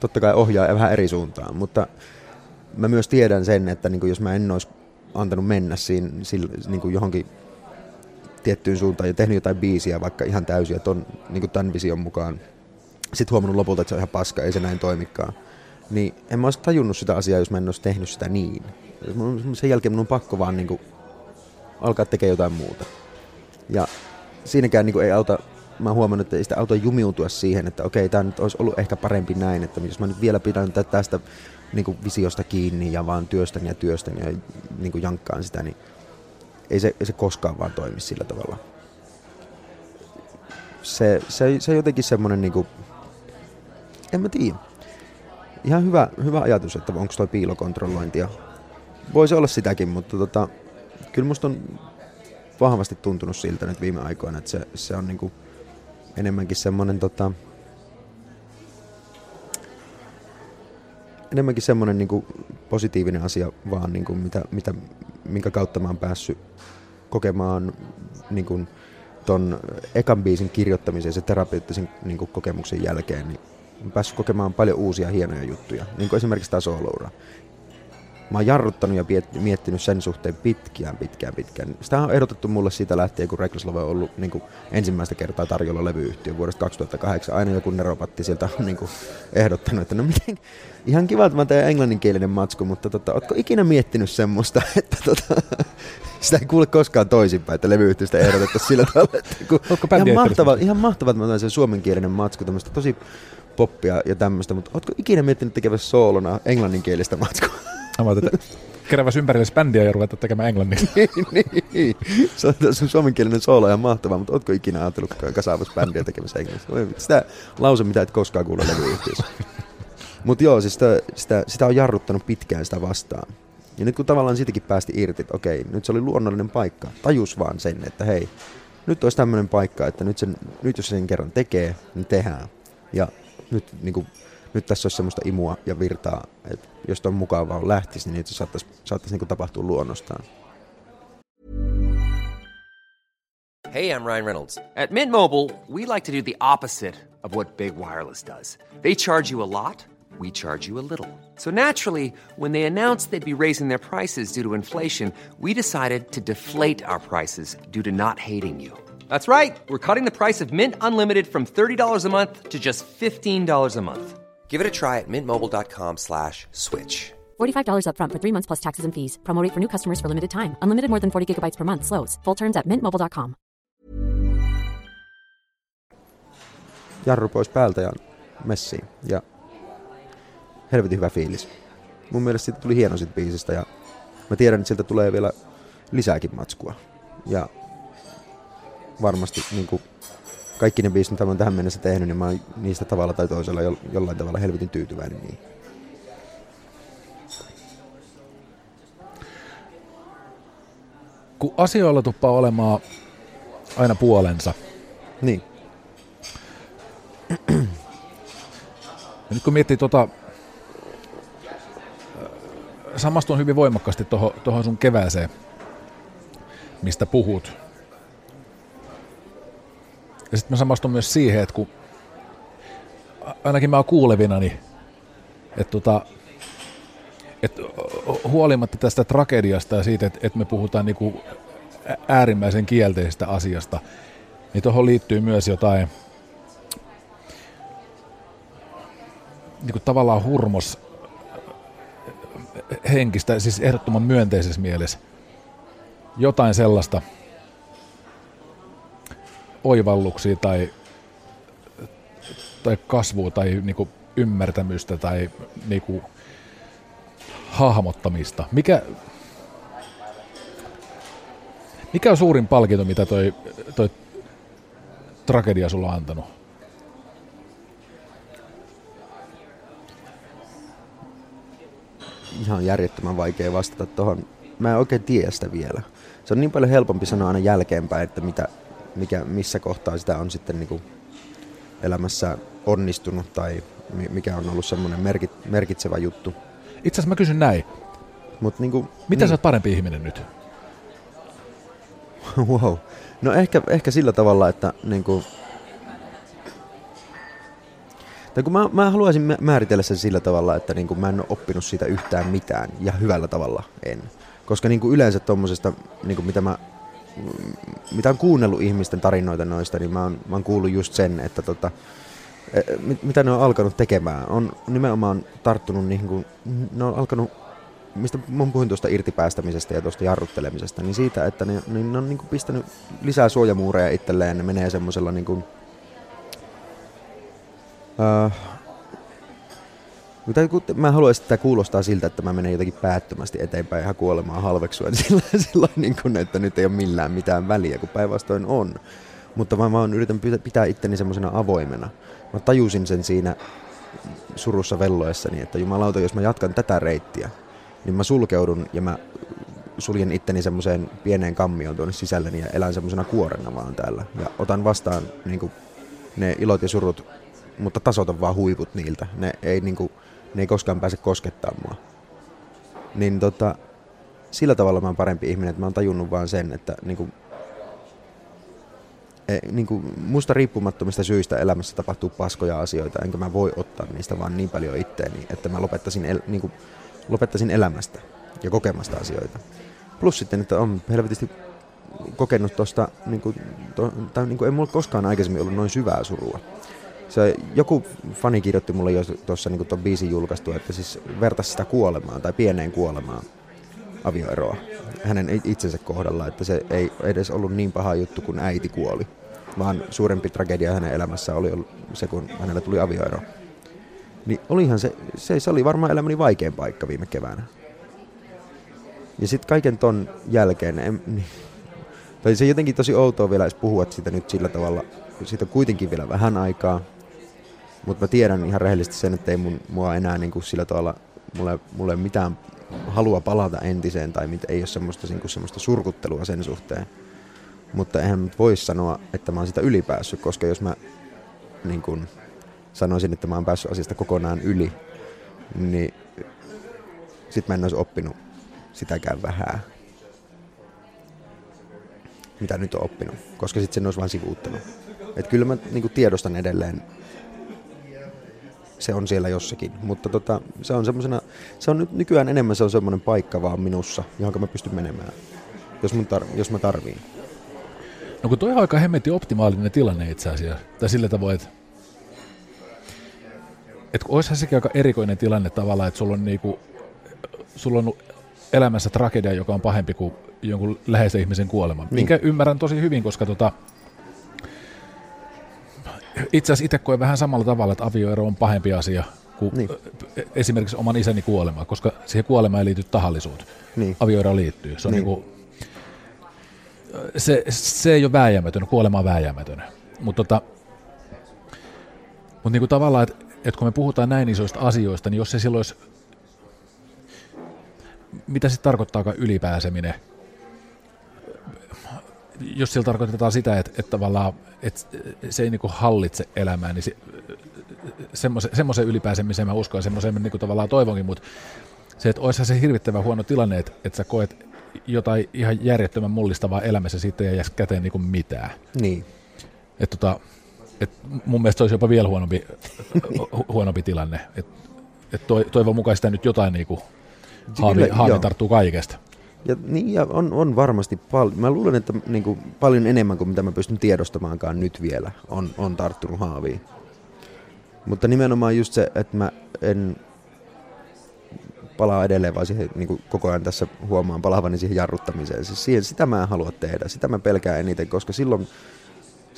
Speaker 2: totta kai ohjaa vähän eri suuntaan, mutta mä myös tiedän sen, että niin kuin, jos mä en olisi antanut mennä siinä, sillä, niin kuin johonkin tiettyyn suuntaan ja tehnyt jotain biisiä vaikka ihan täysiä ton, niin kuin tämän vision mukaan, sitten huomannut lopulta, että se on ihan paska, ei se näin toimikaan. Niin en mä olisi tajunnut sitä asiaa, jos mä en olisi tehnyt sitä niin. Sen jälkeen mun on pakko vaan niin kuin alkaa tekemään jotain muuta. Ja siinäkään niin kuin ei auta, mä huomannut, että ei sitä auta jumiutua siihen, että okei, tämä nyt olisi ollut ehkä parempi näin, että jos mä nyt vielä pidän tästä niin kuin visiosta kiinni ja vaan työstän ja työstän ja niin kuin jankkaan sitä, niin ei se, ei se koskaan vaan toimi sillä tavalla. Se, se, se jotenkin semmoinen, niin kuin, en mä tiedä. Ihan hyvä, hyvä ajatus, että onko toi piilokontrollointia. Voisi olla sitäkin, mutta tota, kyllä musta on vahvasti tuntunut siltä nyt viime aikoina, että se, se on niin kuin enemmänkin semmoinen tota, enemmänkin semmoinen niin kuin positiivinen asia vaan, niin kuin mitä, mitä, minkä kautta mä oon päässyt kokemaan niin kuin ton ekan biisin kirjoittamisen ja se terapeuttisen niin kuin kokemuksen jälkeen, niin olen päässyt kokemaan paljon uusia hienoja juttuja, niin kuin esimerkiksi tämä sooloura. Mä oon jarruttanut ja miettinyt sen suhteen pitkään, pitkään, pitkään. Sitä on ehdotettu mulle siitä lähtien, kun Reckless Love on ollut niin kuin ensimmäistä kertaa tarjolla levyyhtiö vuodesta 2008. Aina joku neropatti sieltä on niin kuin ehdottanut, että no miten, ihan kiva, että mä teen englanninkielinen matsku, mutta tota, ootko ikinä miettinyt semmoista, että tota, sitä ei kuule koskaan toisinpäin, että levyyhtiöstä ehdotettu sillä tavalla, että kun, ihan, mahtava, ihan mahtava, että mä teen sen suomenkielinen matsku, tämmöistä tosi poppia ja tämmöistä, mutta ootko ikinä miettinyt tekevässä soolona englanninkielistä matskua?
Speaker 1: Mä että keräväs ympärille bändiä ja ruveta tekemään englanniksi.
Speaker 2: niin, niin. Se on sun suomenkielinen soolo ihan mahtavaa, mutta ootko ikinä ajatellut kasaavassa bändiä tekemässä englanniksi? Sitä lause, mitä et koskaan kuule levyyhtiössä. mutta joo, siis sitä, sitä, sitä, on jarruttanut pitkään sitä vastaan. Ja nyt kun tavallaan siitäkin päästi irti, että okei, nyt se oli luonnollinen paikka. Tajus vaan sen, että hei, nyt olisi tämmöinen paikka, että nyt, sen, nyt jos sen kerran tekee, niin tehdään. Ja nyt niin kuin, nyt tässä olisi semmoista imua ja virtaa, että jos on mukavaa lähtisi, niin se saattaisi, saattaisi niin tapahtua luonnostaan.
Speaker 4: Hey, I'm Ryan Reynolds. At Mint Mobile, we like to do the opposite of what Big Wireless does. They charge you a lot, we charge you a little. So naturally, when they announced they'd be raising their prices due to inflation, we decided to deflate our prices due to not hating you. That's right. We're cutting the price of Mint Unlimited from $30 a month to just $15 a month. Give it a try at mintmobile.com slash switch.
Speaker 5: $45 upfront for three months plus taxes and fees. Promote for new customers for limited time. Unlimited more than 40 gigabytes per month. Slows. Full terms at mintmobile.com.
Speaker 2: Jarru pois päältä ja messiin. Ja helvetin hyvä fiilis. Mun mielestä siitä tuli hieno siitä biisistä ja mä tiedän, että sieltä tulee vielä lisääkin matskua. Ja varmasti niin kuin kaikki ne biisit, mitä mä oon tähän mennessä tehnyt, niin mä oon niistä tavalla tai toisella jo, jollain tavalla helvetin tyytyväinen niin.
Speaker 1: Kun asioilla tuppaa olemaan aina puolensa.
Speaker 2: Niin.
Speaker 1: Ja nyt kun miettii tota, samastun hyvin voimakkaasti tuohon sun kevääseen, mistä puhut. Ja sitten mä samastun myös siihen, että kun ainakin mä oon kuulevina, niin että tota, et huolimatta tästä tragediasta ja siitä, että, että me puhutaan niinku äärimmäisen kielteisestä asiasta, niin tuohon liittyy myös jotain niinku tavallaan hurmos henkistä, siis ehdottoman myönteisessä mielessä. Jotain sellaista, oivalluksia tai, tai kasvua tai niinku ymmärtämystä tai niinku hahmottamista. Mikä, mikä on suurin palkinto, mitä toi, toi tragedia sulla on antanut?
Speaker 2: Ihan järjettömän vaikea vastata tuohon. Mä en oikein tiedä sitä vielä. Se on niin paljon helpompi sanoa aina jälkeenpäin, että mitä, mikä, missä kohtaa sitä on sitten niin kuin elämässä onnistunut tai mikä on ollut semmoinen merkit, merkitsevä juttu.
Speaker 1: Itse asiassa mä kysyn näin.
Speaker 2: Mut niin kuin,
Speaker 1: Mitä
Speaker 2: niin.
Speaker 1: sä oot parempi ihminen nyt?
Speaker 2: wow. No ehkä, ehkä sillä tavalla, että niin kuin, tai kun mä, mä haluaisin määritellä sen sillä tavalla, että niin kuin mä en ole oppinut siitä yhtään mitään ja hyvällä tavalla en. Koska niin kuin yleensä tuommoisesta, niin kuin mitä mä mitä on kuunnellut ihmisten tarinoita noista, niin mä oon, mä oon kuullut just sen, että tota, e, mitä ne on alkanut tekemään. On nimenomaan tarttunut niihin, kun ne on alkanut, mistä mä puhuin tuosta irtipäästämisestä ja tuosta jarruttelemisesta, niin siitä, että ne, niin ne on niin kuin pistänyt lisää suojamuureja itselleen, ne menee semmoisella niin kuin, uh, mutta mä haluaisin, että tämä kuulostaa siltä, että mä menen jotenkin päättömästi eteenpäin ihan kuolemaan halveksuen sillä, sillä niin kuin, että nyt ei ole millään mitään väliä, kun päinvastoin on. Mutta mä vaan yritän pitää itteni semmoisena avoimena. Mä tajusin sen siinä surussa velloessani, että jumalauta, jos mä jatkan tätä reittiä, niin mä sulkeudun ja mä suljen itteni semmoiseen pieneen kammioon tuonne sisälläni ja elän semmoisena kuorena vaan täällä. Ja otan vastaan niin kuin, ne ilot ja surut, mutta tasoitan vaan huiput niiltä. Ne ei niin kuin, ne ei koskaan pääse koskettaa mua. Niin tota, sillä tavalla mä oon parempi ihminen, että mä oon tajunnut vaan sen, että niinku, e, niinku, musta riippumattomista syistä elämässä tapahtuu paskoja asioita, enkä mä voi ottaa niistä vaan niin paljon itteeni, että mä lopettaisin, el, niinku, lopettaisin elämästä ja kokemasta asioita. Plus sitten, että on helvetisti kokenut tosta, niinku, to, tai niinku, ei mulla koskaan aikaisemmin ollut noin syvää surua se, joku fani kirjoitti mulle jo tuossa niin tuon biisin julkaistu, että siis vertaisi sitä kuolemaan tai pieneen kuolemaan avioeroa hänen itsensä kohdalla, että se ei edes ollut niin paha juttu, kun äiti kuoli, vaan suurempi tragedia hänen elämässään oli se, kun hänelle tuli avioero. Niin olihan se, se, se oli varmaan elämäni vaikein paikka viime keväänä. Ja sitten kaiken ton jälkeen, en, niin, tai se jotenkin tosi outoa vielä edes puhua siitä nyt sillä tavalla, siitä on kuitenkin vielä vähän aikaa, mutta mä tiedän ihan rehellisesti sen, että ei mun, mua enää niin kuin sillä tavalla, mulle, mulle mitään halua palata entiseen tai mit, ei ole semmoista, niin kuin semmoista surkuttelua sen suhteen. Mutta eihän voi sanoa, että mä oon sitä ylipäässyt, koska jos mä niin kuin, sanoisin, että mä oon päässyt asiasta kokonaan yli, niin sit mä en olisi oppinut sitäkään vähän, mitä nyt on oppinut, koska sitten sen olisi vain sivuuttanut. Et kyllä mä niin tiedostan edelleen se on siellä jossakin. Mutta tota, se on semmosena, se on nyt nykyään enemmän se on semmoinen paikka vaan minussa, johon mä pystyn menemään, jos, mun tar- jos mä tarviin.
Speaker 1: No kun toi on aika hemmetti optimaalinen tilanne itse asiassa. Tai sillä tavoin, että et olisihan sekin aika erikoinen tilanne tavallaan, että sulla on, niinku, sulla on elämässä tragedia, joka on pahempi kuin jonkun läheisen ihmisen kuolema. Niin. Minkä ymmärrän tosi hyvin, koska tota, itse asiassa itse koen vähän samalla tavalla, että avioero on pahempi asia kuin niin. esimerkiksi oman isäni kuolema, koska siihen kuolemaan ei liity tahallisuutta. Niin. Avioero liittyy. Se, on niin. niin kuin, se, se ei ole vääjäämätön, kuolema on vääjäämätön. Mutta tota, mut niin kuin tavallaan, että, että kun me puhutaan näin isoista asioista, niin jos se silloin olisi, mitä sitten tarkoittaakaan ylipääseminen, jos sillä tarkoitetaan sitä, että, että tavallaan että se ei niinku hallitse elämää, niin se, semmoisen, semmoisen ylipääsemiseen mä uskon ja semmoisen niinku tavallaan toivonkin, mutta se, että olisihan se hirvittävän huono tilanne, että, että sä koet jotain ihan järjettömän mullistavaa elämässä siitä ei jäisi käteen niinku mitään.
Speaker 2: Niin.
Speaker 1: Et tota, et mun mielestä se olisi jopa vielä huonompi, huonompi tilanne. Et, et toivon mukaan sitä nyt jotain niinku haavi, haavi tarttuu kaikesta.
Speaker 2: Ja, niin, ja on, on varmasti paljon. Mä luulen, että niin kuin, paljon enemmän kuin mitä mä pystyn tiedostamaankaan nyt vielä on, on tarttunut haaviin. Mutta nimenomaan just se, että mä en palaa edelleen, vaan siihen niin kuin koko ajan tässä huomaan palaavani siihen jarruttamiseen. Siis siihen, sitä mä en halua tehdä, sitä mä pelkään eniten, koska silloin,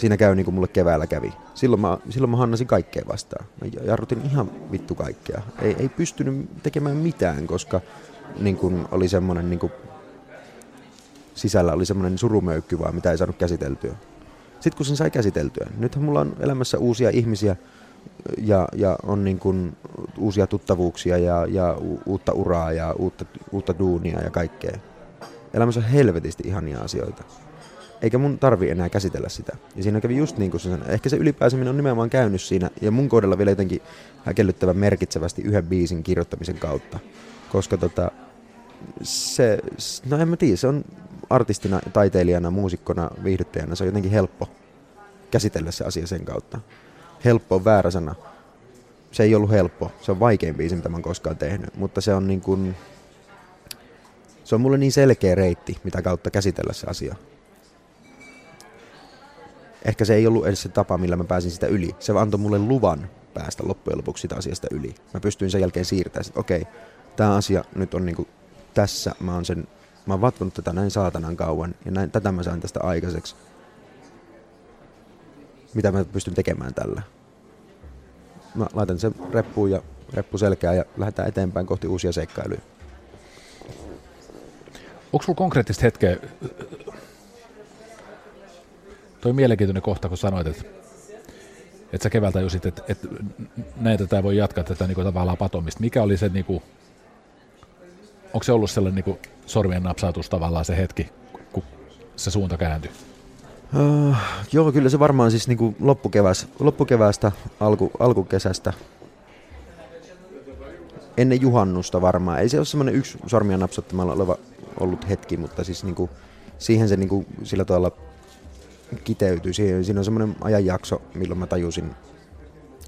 Speaker 2: Siinä käy niin kuin mulle keväällä kävi. Silloin mä, silloin mä hannasin kaikkea vastaan. Mä jarrutin ihan vittu kaikkea. Ei, ei pystynyt tekemään mitään, koska niin kuin oli semmoinen niin kuin sisällä oli semmoinen surumöykky vaan, mitä ei saanut käsiteltyä. Sitten kun sen sai käsiteltyä, nythän mulla on elämässä uusia ihmisiä ja, ja on niin kuin uusia tuttavuuksia ja, ja u- uutta uraa ja uutta, uutta duunia ja kaikkea. Elämässä on helvetisti ihania asioita. Eikä mun tarvi enää käsitellä sitä. Ja siinä kävi just niin kuin se sanoi. Ehkä se ylipääseminen on nimenomaan käynyt siinä, ja mun kohdalla vielä jotenkin häkellyttävän merkitsevästi yhden biisin kirjoittamisen kautta. Koska tota, se, no en mä tiedä, se on artistina, taiteilijana, muusikkona, viihdyttäjänä, se on jotenkin helppo käsitellä se asia sen kautta. Helppo on väärä sana. Se ei ollut helppo. Se on vaikein biisi, mitä mä oon koskaan tehnyt. Mutta se on niin kuin, se on mulle niin selkeä reitti, mitä kautta käsitellä se asia. Ehkä se ei ollut edes se tapa, millä mä pääsin sitä yli. Se antoi mulle luvan päästä loppujen lopuksi sitä asiasta yli. Mä pystyin sen jälkeen siirtämään, että okei, tämä asia nyt on niinku tässä, mä oon sen, mä oon vatkonut tätä näin saatanan kauan, ja näin, tätä mä sain tästä aikaiseksi. Mitä mä pystyn tekemään tällä? Mä laitan sen reppuun ja reppu selkää ja lähdetään eteenpäin kohti uusia seikkailuja.
Speaker 1: Onko sulla konkreettista hetkeä, toi mielenkiintoinen kohta, kun sanoit, että, että sä keväältä tajusit, että, että näin tätä voi jatkaa tätä niin kuin tavallaan patomista. Mikä oli se, niin kuin, onko se ollut sellainen niin kuin sormien napsautus tavallaan se hetki, kun se suunta kääntyi?
Speaker 2: Uh, joo, kyllä se varmaan siis niinku loppukeväs, loppukeväästä, alku, alkukesästä, ennen juhannusta varmaan. Ei se ole semmoinen yksi sormia napsottamalla oleva ollut hetki, mutta siis niinku, siihen se niinku sillä tavalla kiteytyy. Siihen, siinä on semmoinen ajanjakso, milloin mä tajusin,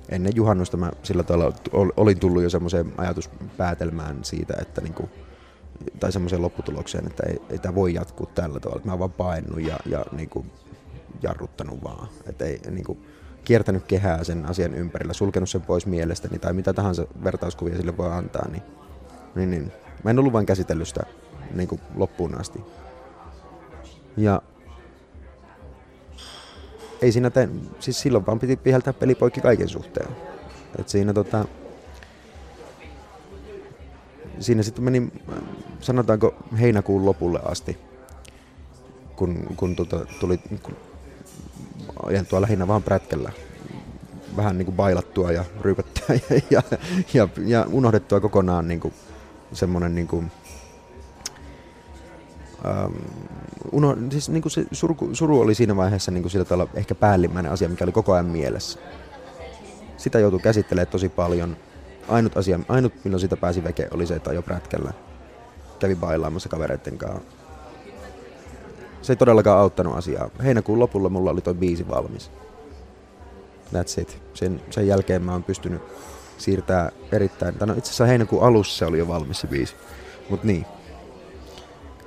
Speaker 2: ennen juhannusta mä sillä tavalla olin tullut jo semmoiseen ajatuspäätelmään siitä, että niinku, tai semmoiseen lopputulokseen, että ei, ei tämä voi jatkuu tällä tavalla. Mä oon vaan paennut ja, ja niinku, jarruttanut vaan. Että ei niinku, kiertänyt kehää sen asian ympärillä, sulkenut sen pois mielestäni tai mitä tahansa vertauskuvia sille voi antaa, niin, niin, niin. mä en ollut vain käsitellyt sitä niin kuin loppuun asti. Ja ei siinä te, siis silloin vaan piti piheltää pelipoikki kaiken suhteen. Et siinä tota, siinä sitten meni, sanotaanko heinäkuun lopulle asti, kun, kun tota, tuli kun ajentua lähinnä vaan prätkellä. Vähän niin kuin bailattua ja ryypättyä ja, ja, ja, ja unohdettua kokonaan niin kuin semmoinen niin kuin, ähm, uno, siis niin kuin se suru, suru oli siinä vaiheessa niin kuin sillä tavalla ehkä päällimmäinen asia, mikä oli koko ajan mielessä. Sitä joutui käsittelemään tosi paljon. Ainut asia, ainut milloin sitä pääsi veke oli se, että ajo prätkällä. Kävi bailaamassa kavereiden kanssa. Se ei todellakaan auttanut asiaa. Heinäkuun lopulla mulla oli toi biisi valmis. That's it. Sen, sen jälkeen mä oon pystynyt siirtää erittäin... No itse asiassa heinäkuun alussa se oli jo valmis se biisi. Mut niin,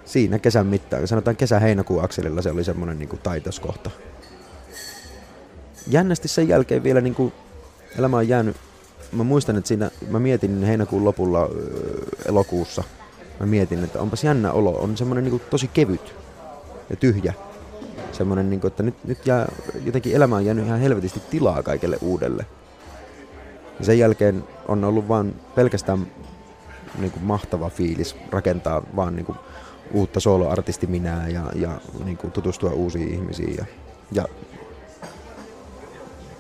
Speaker 2: siinä kesän mittaan, sanotaan kesä-heinäkuun akselilla se oli semmoinen niin taitoskohta. Jännästi sen jälkeen vielä niin kuin elämä on jäänyt, mä muistan, että siinä, mä mietin heinäkuun lopulla elokuussa, mä mietin, että onpas jännä olo, on semmoinen niin tosi kevyt ja tyhjä. Semmoinen, niin että nyt, nyt jää, jotenkin elämä on jäänyt ihan helvetisti tilaa kaikelle uudelle. Ja sen jälkeen on ollut vaan pelkästään niin kuin mahtava fiilis rakentaa vaan niin kuin uutta soloartisti minää ja, ja niin kuin tutustua uusiin ihmisiin ja, ja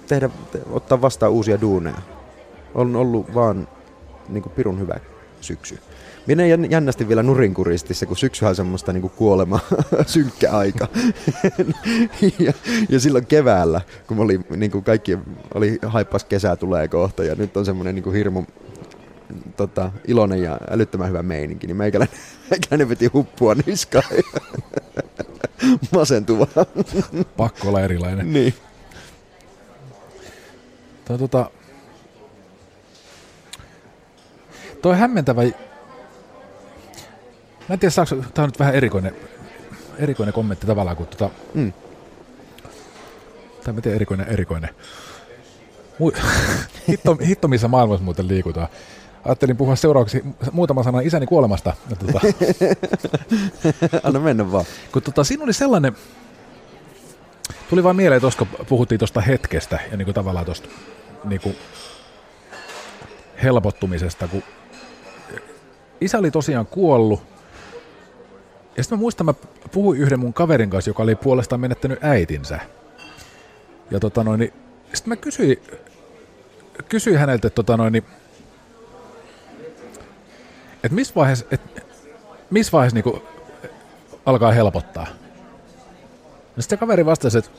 Speaker 2: tehdä, te, ottaa vastaan uusia duuneja. On ollut vaan niin kuin pirun hyvä syksy. Minä jännästi vielä nurinkuristissa, kun syksyhän on semmoista niin kuolema synkkä aika. ja, ja, silloin keväällä, kun oli, niin kuin kaikki oli haippas kesä tulee kohta ja nyt on semmoinen niin hirmu tota, iloinen ja älyttömän hyvä meininki, niin meikäläinen, meikäläinen veti huppua niskaan masentuvaa.
Speaker 1: Pakko olla erilainen.
Speaker 2: niin.
Speaker 1: Toi, tota, toi hämmentävä... Mä en tiedä, saako, tää on nyt vähän erikoinen, erikoinen kommentti tavallaan, kun tota,
Speaker 2: Mm.
Speaker 1: tai miten erikoinen, erikoinen. Mu- hitto, hitto, missä maailmassa muuten liikutaan. Ajattelin puhua seuraavaksi muutama sana isäni kuolemasta. Ja tota,
Speaker 2: Anna mennä vaan.
Speaker 1: kun tota, siinä oli sellainen, Tuli vaan mieleen, tuossa kun puhuttiin tuosta hetkestä ja niin kuin tavallaan tuosta niin kuin helpottumisesta, kun isä oli tosiaan kuollut. Ja sitten mä muistan, mä puhuin yhden mun kaverin kanssa, joka oli puolestaan menettänyt äitinsä. Ja tota noin, niin, sitten mä kysyin, kysyin häneltä, että tota noin, niin, että missä vaiheessa, että missä vaiheessa niin alkaa helpottaa. No sitten kaveri vastasi, että,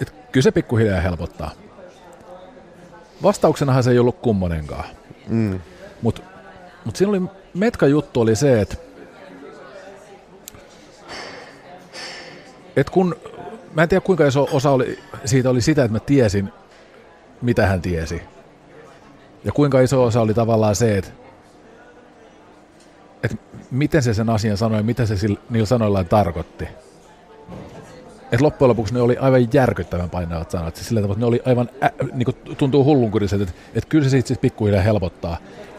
Speaker 1: että kyllä se pikkuhiljaa helpottaa. Vastauksenahan se ei ollut kummonenkaan.
Speaker 2: Mm.
Speaker 1: Mutta mut siinä oli, metka juttu oli se, että et kun, mä en tiedä kuinka iso osa oli, siitä oli sitä, että mä tiesin, mitä hän tiesi. Ja kuinka iso osa oli tavallaan se, että, että miten se sen asian sanoi ja mitä se sillä, niillä sanoillaan tarkoitti. Et loppujen lopuksi ne oli aivan järkyttävän painavat sanat. Siis sillä tavalla, että ne oli aivan, ä, niin kuin tuntuu hullunkuriset, että, että kyllä se siitä siis pikkuhiljaa helpottaa.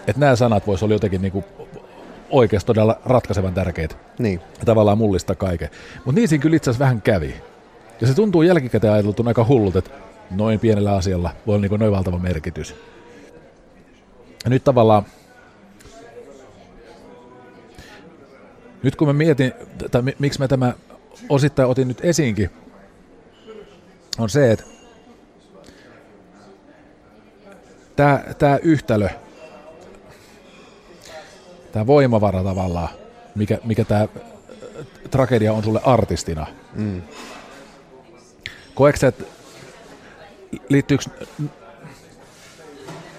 Speaker 1: Että nämä sanat voisi olla jotenkin niin kuin oikeasti todella ratkaisevan tärkeitä.
Speaker 2: Niin.
Speaker 1: Ja tavallaan mullista kaiken. Mutta niin siinä kyllä itse asiassa vähän kävi. Ja se tuntuu jälkikäteen ajateltuna aika hullut, että noin pienellä asialla voi olla niin noin valtava merkitys. Ja nyt tavallaan, nyt kun mä mietin, tai mi- miksi mä tämä osittain otin nyt esiinkin, on se, että tämä, tämä yhtälö, tämä voimavara tavallaan, mikä, mikä tämä tragedia on sulle artistina.
Speaker 2: Mm.
Speaker 1: Koetko sä, että liittyykö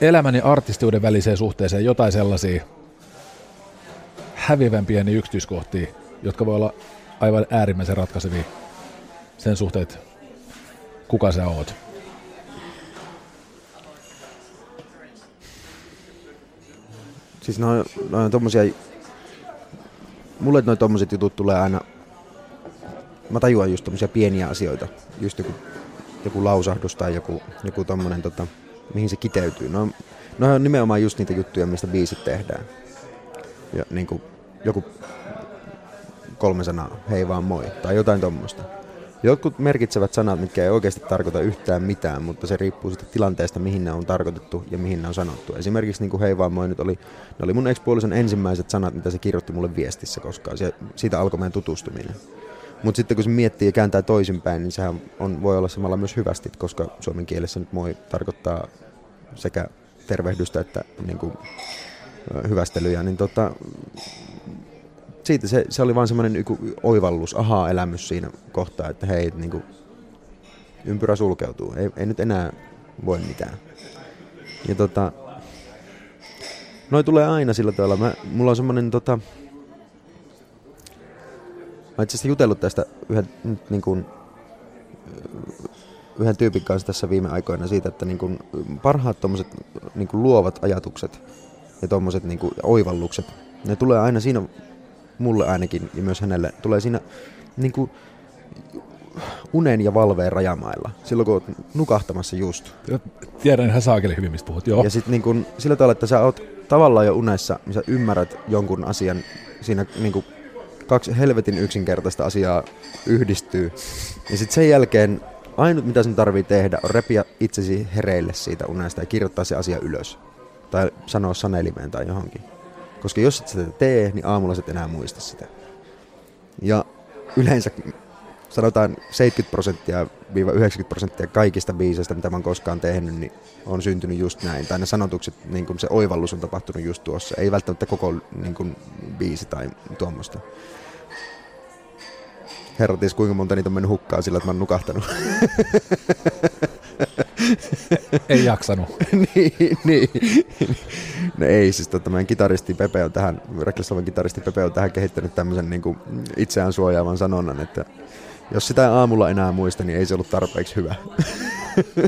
Speaker 1: elämän ja artistiuden väliseen suhteeseen jotain sellaisia häviävän pieniä yksityiskohtia, jotka voi olla aivan äärimmäisen ratkaisevia sen suhteen, että kuka sä oot?
Speaker 2: Siis noin, noin tommosia, mulle noin tommoset jutut tulee aina, mä tajuan just tommosia pieniä asioita, just joku, joku lausahdus tai joku, joku tommonen, tota, mihin se kiteytyy. No, no on nimenomaan just niitä juttuja, mistä biisit tehdään. Ja niinku, joku kolme sanaa, hei vaan moi, tai jotain tommosta. Jotkut merkitsevät sanat, mitkä ei oikeasti tarkoita yhtään mitään, mutta se riippuu siitä tilanteesta, mihin ne on tarkoitettu ja mihin ne on sanottu. Esimerkiksi niin kuin hei vaan moi nyt oli, ne oli mun ekspuolisen ensimmäiset sanat, mitä se kirjoitti mulle viestissä koskaan. Se, siitä alkoi meidän tutustuminen. Mutta sitten kun se miettii ja kääntää toisinpäin, niin sehän on, voi olla samalla myös hyvästi, koska suomen kielessä nyt moi tarkoittaa sekä tervehdystä että niin kuin, hyvästelyjä, niin tota, siitä se, se oli vaan semmoinen oivallus, ahaa-elämys siinä kohtaa, että hei, niin kuin, ympyrä sulkeutuu, ei, ei nyt enää voi mitään. Ja tota, noi tulee aina sillä tavalla. Mä, mulla on semmoinen tota, mä itse asiassa jutellut tästä yhden, nyt niin kuin, yhden tyypin kanssa tässä viime aikoina siitä, että niin kuin parhaat tommoset niin kuin luovat ajatukset ja tommoset niin kuin oivallukset, ne tulee aina siinä mulle ainakin ja myös hänelle, tulee siinä niin kuin, unen ja valveen rajamailla, silloin kun oot nukahtamassa just.
Speaker 1: Tiedän ihan saakeli hyvin, mistä puhut, joo.
Speaker 2: Ja sitten niin sillä tavalla, että sä oot tavallaan jo unessa, missä ymmärrät jonkun asian, siinä niin kuin kaksi helvetin yksinkertaista asiaa yhdistyy. Ja sitten sen jälkeen ainut mitä sun tarvii tehdä on repiä itsesi hereille siitä unesta ja kirjoittaa se asia ylös. Tai sanoa sanelimeen tai johonkin. Koska jos et sitä tee, niin aamulla et enää muista sitä. Ja yleensä sanotaan 70 prosenttia 90 prosenttia kaikista biiseistä, mitä mä oon koskaan tehnyt, niin on syntynyt just näin. Tai ne sanotukset, niin kun se oivallus on tapahtunut just tuossa. Ei välttämättä koko niin kun, biisi tai tuommoista. Herra ties, kuinka monta niitä on mennyt hukkaan sillä, että mä oon nukahtanut.
Speaker 1: ei jaksanut.
Speaker 2: niin, niin. No ei, siis tota, meidän kitaristi Pepe on tähän, Reckless kitaristi Pepe on tähän kehittänyt tämmöisen niin kuin itseään suojaavan sanonnan, että jos sitä aamulla enää muista, niin ei se ollut tarpeeksi hyvä.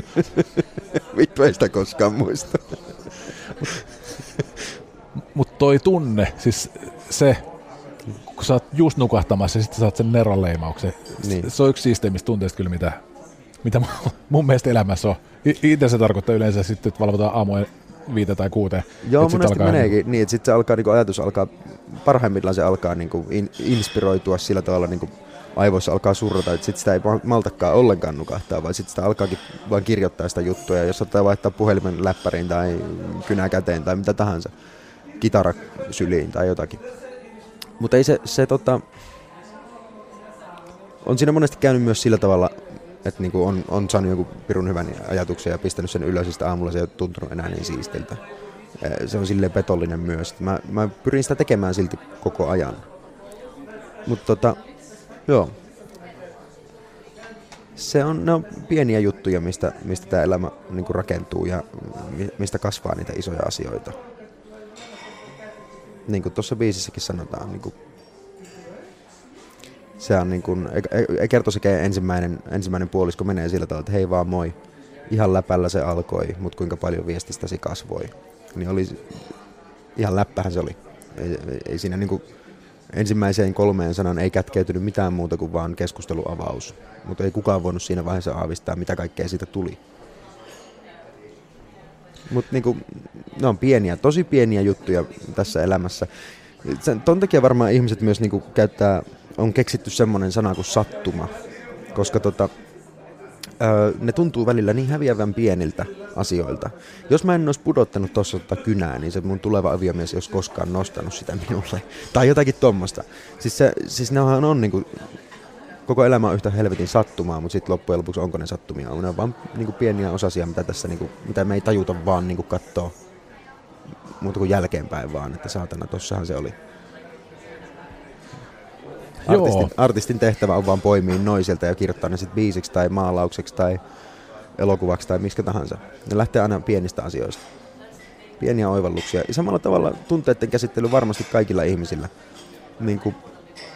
Speaker 2: Vittu ei sitä koskaan muista.
Speaker 1: Mutta toi tunne, siis se, kun sä oot just nukahtamassa ja sitten saat sen neronleimauksen, niin. se on yksi siisteimistä tunteista kyllä, mitä, mitä mun mielestä elämässä on. Itse se tarkoittaa yleensä sitten, että valvotaan aamuja viitä tai kuuteen.
Speaker 2: Joo, monesti alkaa meneekin niin, että sitten se alkaa, niin ajatus alkaa, parhaimmillaan se alkaa niin kuin in, inspiroitua sillä tavalla niin kuin aivoissa alkaa surrata, että sit sitä ei ma- maltakaan ollenkaan nukahtaa, vaan sitten sitä alkaakin vaan kirjoittaa sitä juttua, ja jos saattaa vaihtaa puhelimen läppäriin tai kynää käteen tai mitä tahansa, kitara syliin tai jotakin. Mutta ei se, se tota, on siinä monesti käynyt myös sillä tavalla, että niinku on, on saanut joku pirun hyvän ajatuksen ja pistänyt sen ylös, ja aamulla se ei ole tuntunut enää niin siistiltä. Eh, Se on silleen petollinen myös. Mä, mä pyrin sitä tekemään silti koko ajan. Mutta tota, joo. Se on, ne on pieniä juttuja, mistä, mistä tämä elämä niin rakentuu ja mi- mistä kasvaa niitä isoja asioita. Niin kuin tuossa biisissäkin sanotaan, niin kuin se on niin kuin, ei kerto sekä ensimmäinen, ensimmäinen puolisko menee sillä tavalla, että hei vaan moi, ihan läpällä se alkoi, mutta kuinka paljon viestistäsi kasvoi. Niin oli, ihan läppähän se oli. Ei, ei, ei siinä niin kuin, ensimmäiseen kolmeen sanan ei kätkeytynyt mitään muuta kuin vaan keskusteluavaus. Mutta ei kukaan voinut siinä vaiheessa aavistaa, mitä kaikkea siitä tuli. Mutta niinku, ne on pieniä, tosi pieniä juttuja tässä elämässä. Sen, ton takia varmaan ihmiset myös niinku käyttää, on keksitty semmoinen sana kuin sattuma. Koska tota, öö, ne tuntuu välillä niin häviävän pieniltä asioilta. Jos mä en olisi pudottanut tuossa tota kynää, niin se mun tuleva aviomies ei olisi koskaan nostanut sitä minulle. Tai jotakin tuommoista. Siis, se, siis ne on, on niinku, koko elämä on yhtä helvetin sattumaa, mutta sitten loppujen lopuksi onko ne sattumia? Ne on vaan niinku pieniä osasia, mitä, tässä, niinku, mitä me ei tajuta vaan niinku katsoa muuta kuin jälkeenpäin vaan, että saatana, tossahan se oli.
Speaker 1: Joo.
Speaker 2: Artistin, artistin tehtävä on vaan poimia noisilta ja kirjoittaa ne sitten biisiksi tai maalaukseksi tai elokuvaksi tai miksi tahansa. Ne lähtee aina pienistä asioista. Pieniä oivalluksia. Ja samalla tavalla tunteiden käsittely varmasti kaikilla ihmisillä. Niin kuin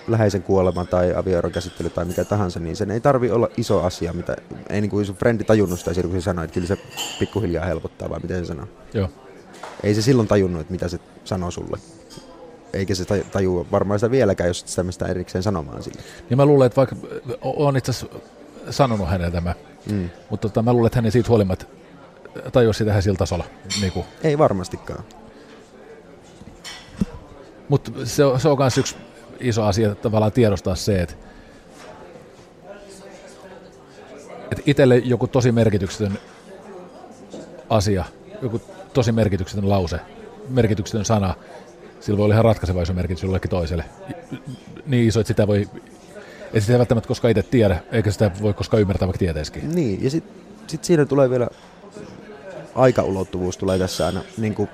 Speaker 2: läheisen kuolema tai avioeron käsittely tai mikä tahansa, niin sen ei tarvi olla iso asia, mitä ei niin kuin sun frendi tajunnut sitä kun se sanoi, että kyllä se pikkuhiljaa helpottaa, vai miten se sanoo.
Speaker 1: Joo.
Speaker 2: Ei se silloin tajunnut, että mitä se sanoo sulle. Eikä se taj- tajua varmaan sitä vieläkään, jos et sitä mistä erikseen sanomaan sille.
Speaker 1: Ja mä luulen, että vaikka olen itse asiassa sanonut hänelle tämä,
Speaker 2: Mm.
Speaker 1: mutta tota, mä luulen, että hän ei siitä huolimatta tajua sitä sillä tasolla. Niin kuin.
Speaker 2: Ei varmastikaan.
Speaker 1: Mutta se, on- se on myös yksi iso asia tavallaan tiedostaa se, että, että itselle joku tosi merkityksetön asia, joku tosi merkityksetön lause, merkityksetön sana, sillä voi olla ihan ratkaiseva iso merkitys jollekin toiselle. Niin iso, että sitä voi, että sitä välttämättä koskaan itse tiedä, eikä sitä voi koskaan ymmärtää, vaikka tietäisikin.
Speaker 2: Niin, ja sitten sit siinä tulee vielä aikaulottuvuus tulee tässä aina niin kuin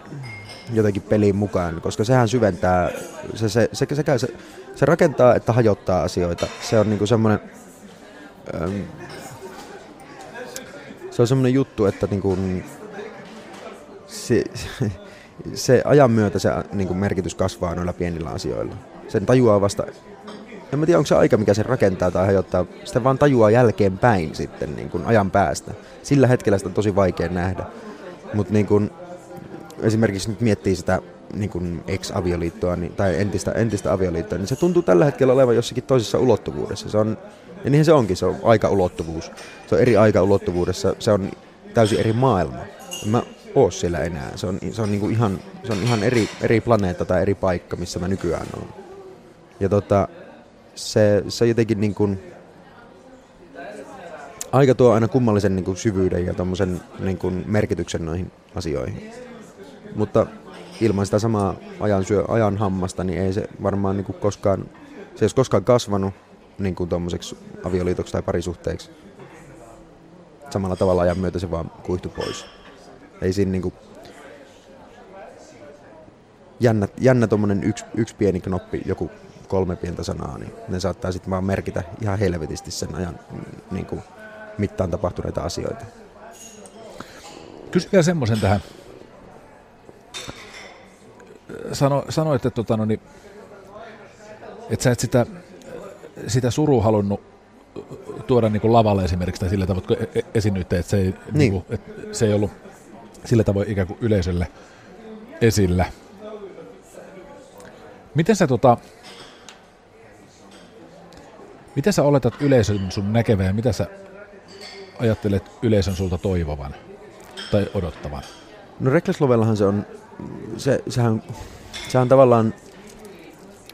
Speaker 2: jotenkin peliin mukaan, koska sehän syventää, se, se, se, sekä se, se rakentaa että hajottaa asioita. Se on niin kuin semmoinen, äm, se on semmoinen juttu, että niin kuin, se, se ajan myötä se niin kuin merkitys kasvaa noilla pienillä asioilla. Sen tajuaa vasta en mä tiedä, onko se aika, mikä sen rakentaa tai hajottaa. Sitä vaan tajuaa jälkeenpäin sitten niin kuin ajan päästä. Sillä hetkellä sitä on tosi vaikea nähdä. Mutta niin esimerkiksi nyt miettii sitä niin kuin ex-avioliittoa niin, tai entistä, entistä avioliittoa, niin se tuntuu tällä hetkellä olevan jossakin toisessa ulottuvuudessa. Se on, ja niinhän se onkin, se on aikaulottuvuus. Se on eri aikaulottuvuudessa, se on täysin eri maailma. Mä oo siellä enää. Se on, se on, niin kuin ihan, se on ihan eri, eri planeetta tai eri paikka, missä mä nykyään olen. Ja tota, se, se jotenkin niin kuin, aika tuo aina kummallisen niin kuin syvyyden ja tommosen niin kuin merkityksen noihin asioihin. Mutta ilman sitä samaa ajan, syö, ajan hammasta, niin ei se varmaan niin kuin koskaan, se ei koskaan kasvanut niin kuin avioliitoksi tai parisuhteeksi. Samalla tavalla ajan myötä se vaan kuihtui pois. Ei siinä niin kuin jännä, jännä tommonen yksi, yksi pieni knoppi, joku kolme pientä sanaa, niin ne saattaa sitten vaan merkitä ihan helvetisti sen ajan mm, niin kuin, mittaan tapahtuneita asioita.
Speaker 1: Kysy vielä semmoisen tähän. Sano, sanoit, että, tota, no, niin, että sä et sitä, sitä surua halunnut tuoda niin kuin lavalle esimerkiksi tai sillä tavoin, kun e- e- esinnyitte, että se ei, niin. Niin kuin, että se ei ollut sillä tavoin ikään kuin yleisölle esillä. Miten sä, tota, miten sä oletat yleisön sun näkevän ja mitä sä ajattelet yleisön sulta toivovan tai odottavan?
Speaker 2: No Reckless Lovellahan se on, se, sehän, sehän tavallaan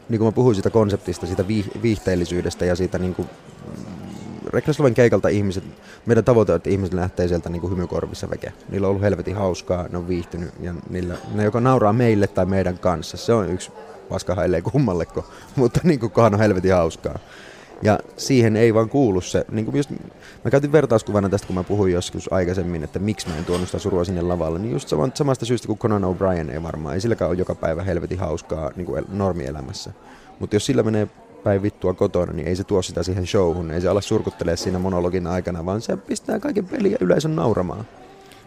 Speaker 2: niin kuin mä puhuin siitä konseptista, siitä viih- viihteellisyydestä ja siitä niin kuin, Reknesloven keikalta ihmiset, meidän tavoite on, että ihmiset lähtee sieltä niin kuin hymykorvissa veke. Niillä on ollut helvetin hauskaa, ne on viihtynyt ja niillä, ne joko nauraa meille tai meidän kanssa. Se on yksi paska hailee kummalleko, mutta niin kuin kohan on helvetin hauskaa. Ja siihen ei vaan kuulu se, niin kuin just, mä käytin vertauskuvana tästä, kun mä puhuin joskus aikaisemmin, että miksi mä en tuonut sitä surua sinne lavalle, niin just samasta syystä kuin Conan O'Brien ei varmaan, ei silläkään ole joka päivä helvetin hauskaa niin kuin normielämässä. Mutta jos sillä menee päin vittua kotona, niin ei se tuo sitä siihen showhun, ei se ala surkuttelee siinä monologin aikana, vaan se pistää kaiken pelin ja yleisön nauramaan.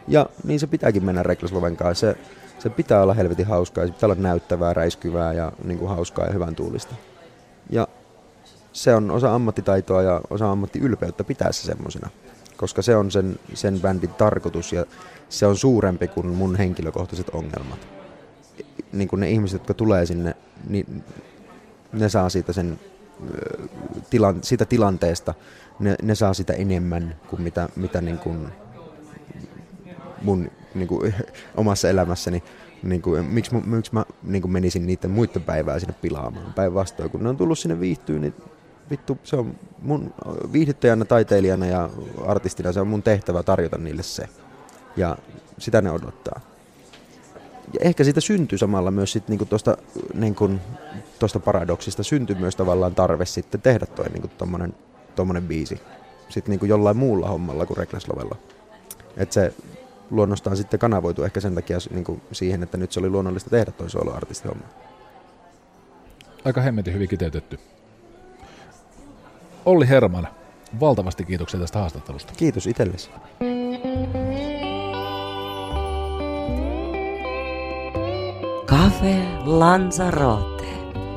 Speaker 2: Ja niin se pitääkin mennä Reklasloven kanssa. Se, se pitää olla helvetin hauskaa, se pitää olla näyttävää, räiskyvää ja niin kuin hauskaa ja hyvän tuulista. Ja se on osa ammattitaitoa ja osa ammattiylpeyttä pitää se semmoisena, koska se on sen, sen bändin tarkoitus ja se on suurempi kuin mun henkilökohtaiset ongelmat. Niin kuin ne ihmiset, jotka tulee sinne, niin ne saa siitä sen tilan, siitä tilanteesta, ne, ne saa sitä enemmän kuin mitä, mitä niin kuin mun niin kuin, omassa elämässäni niin kuin, miksi, miksi mä niin kuin menisin niiden muiden päivää sinne pilaamaan. Päinvastoin, kun ne on tullut sinne viihtyyn, niin vittu, se on mun viihdyttäjänä, taiteilijana ja artistina se on mun tehtävä tarjota niille se. Ja sitä ne odottaa. Ja ehkä siitä syntyy samalla myös sit niinku tosta, niinku, tosta paradoksista syntyy myös tavallaan tarve sitten tehdä toi niinku tommonen, tommonen biisi. Sitten niinku jollain muulla hommalla kuin Rekneslovella. Että se luonnostaan sitten kanavoitu ehkä sen takia niinku siihen, että nyt se oli luonnollista tehdä toi solo-artistihomma.
Speaker 1: Aika hemmetin hyvin kiteytetty. Olli Herman, valtavasti kiitoksia tästä haastattelusta.
Speaker 2: Kiitos itsellesi.
Speaker 3: Cafe Lanzarote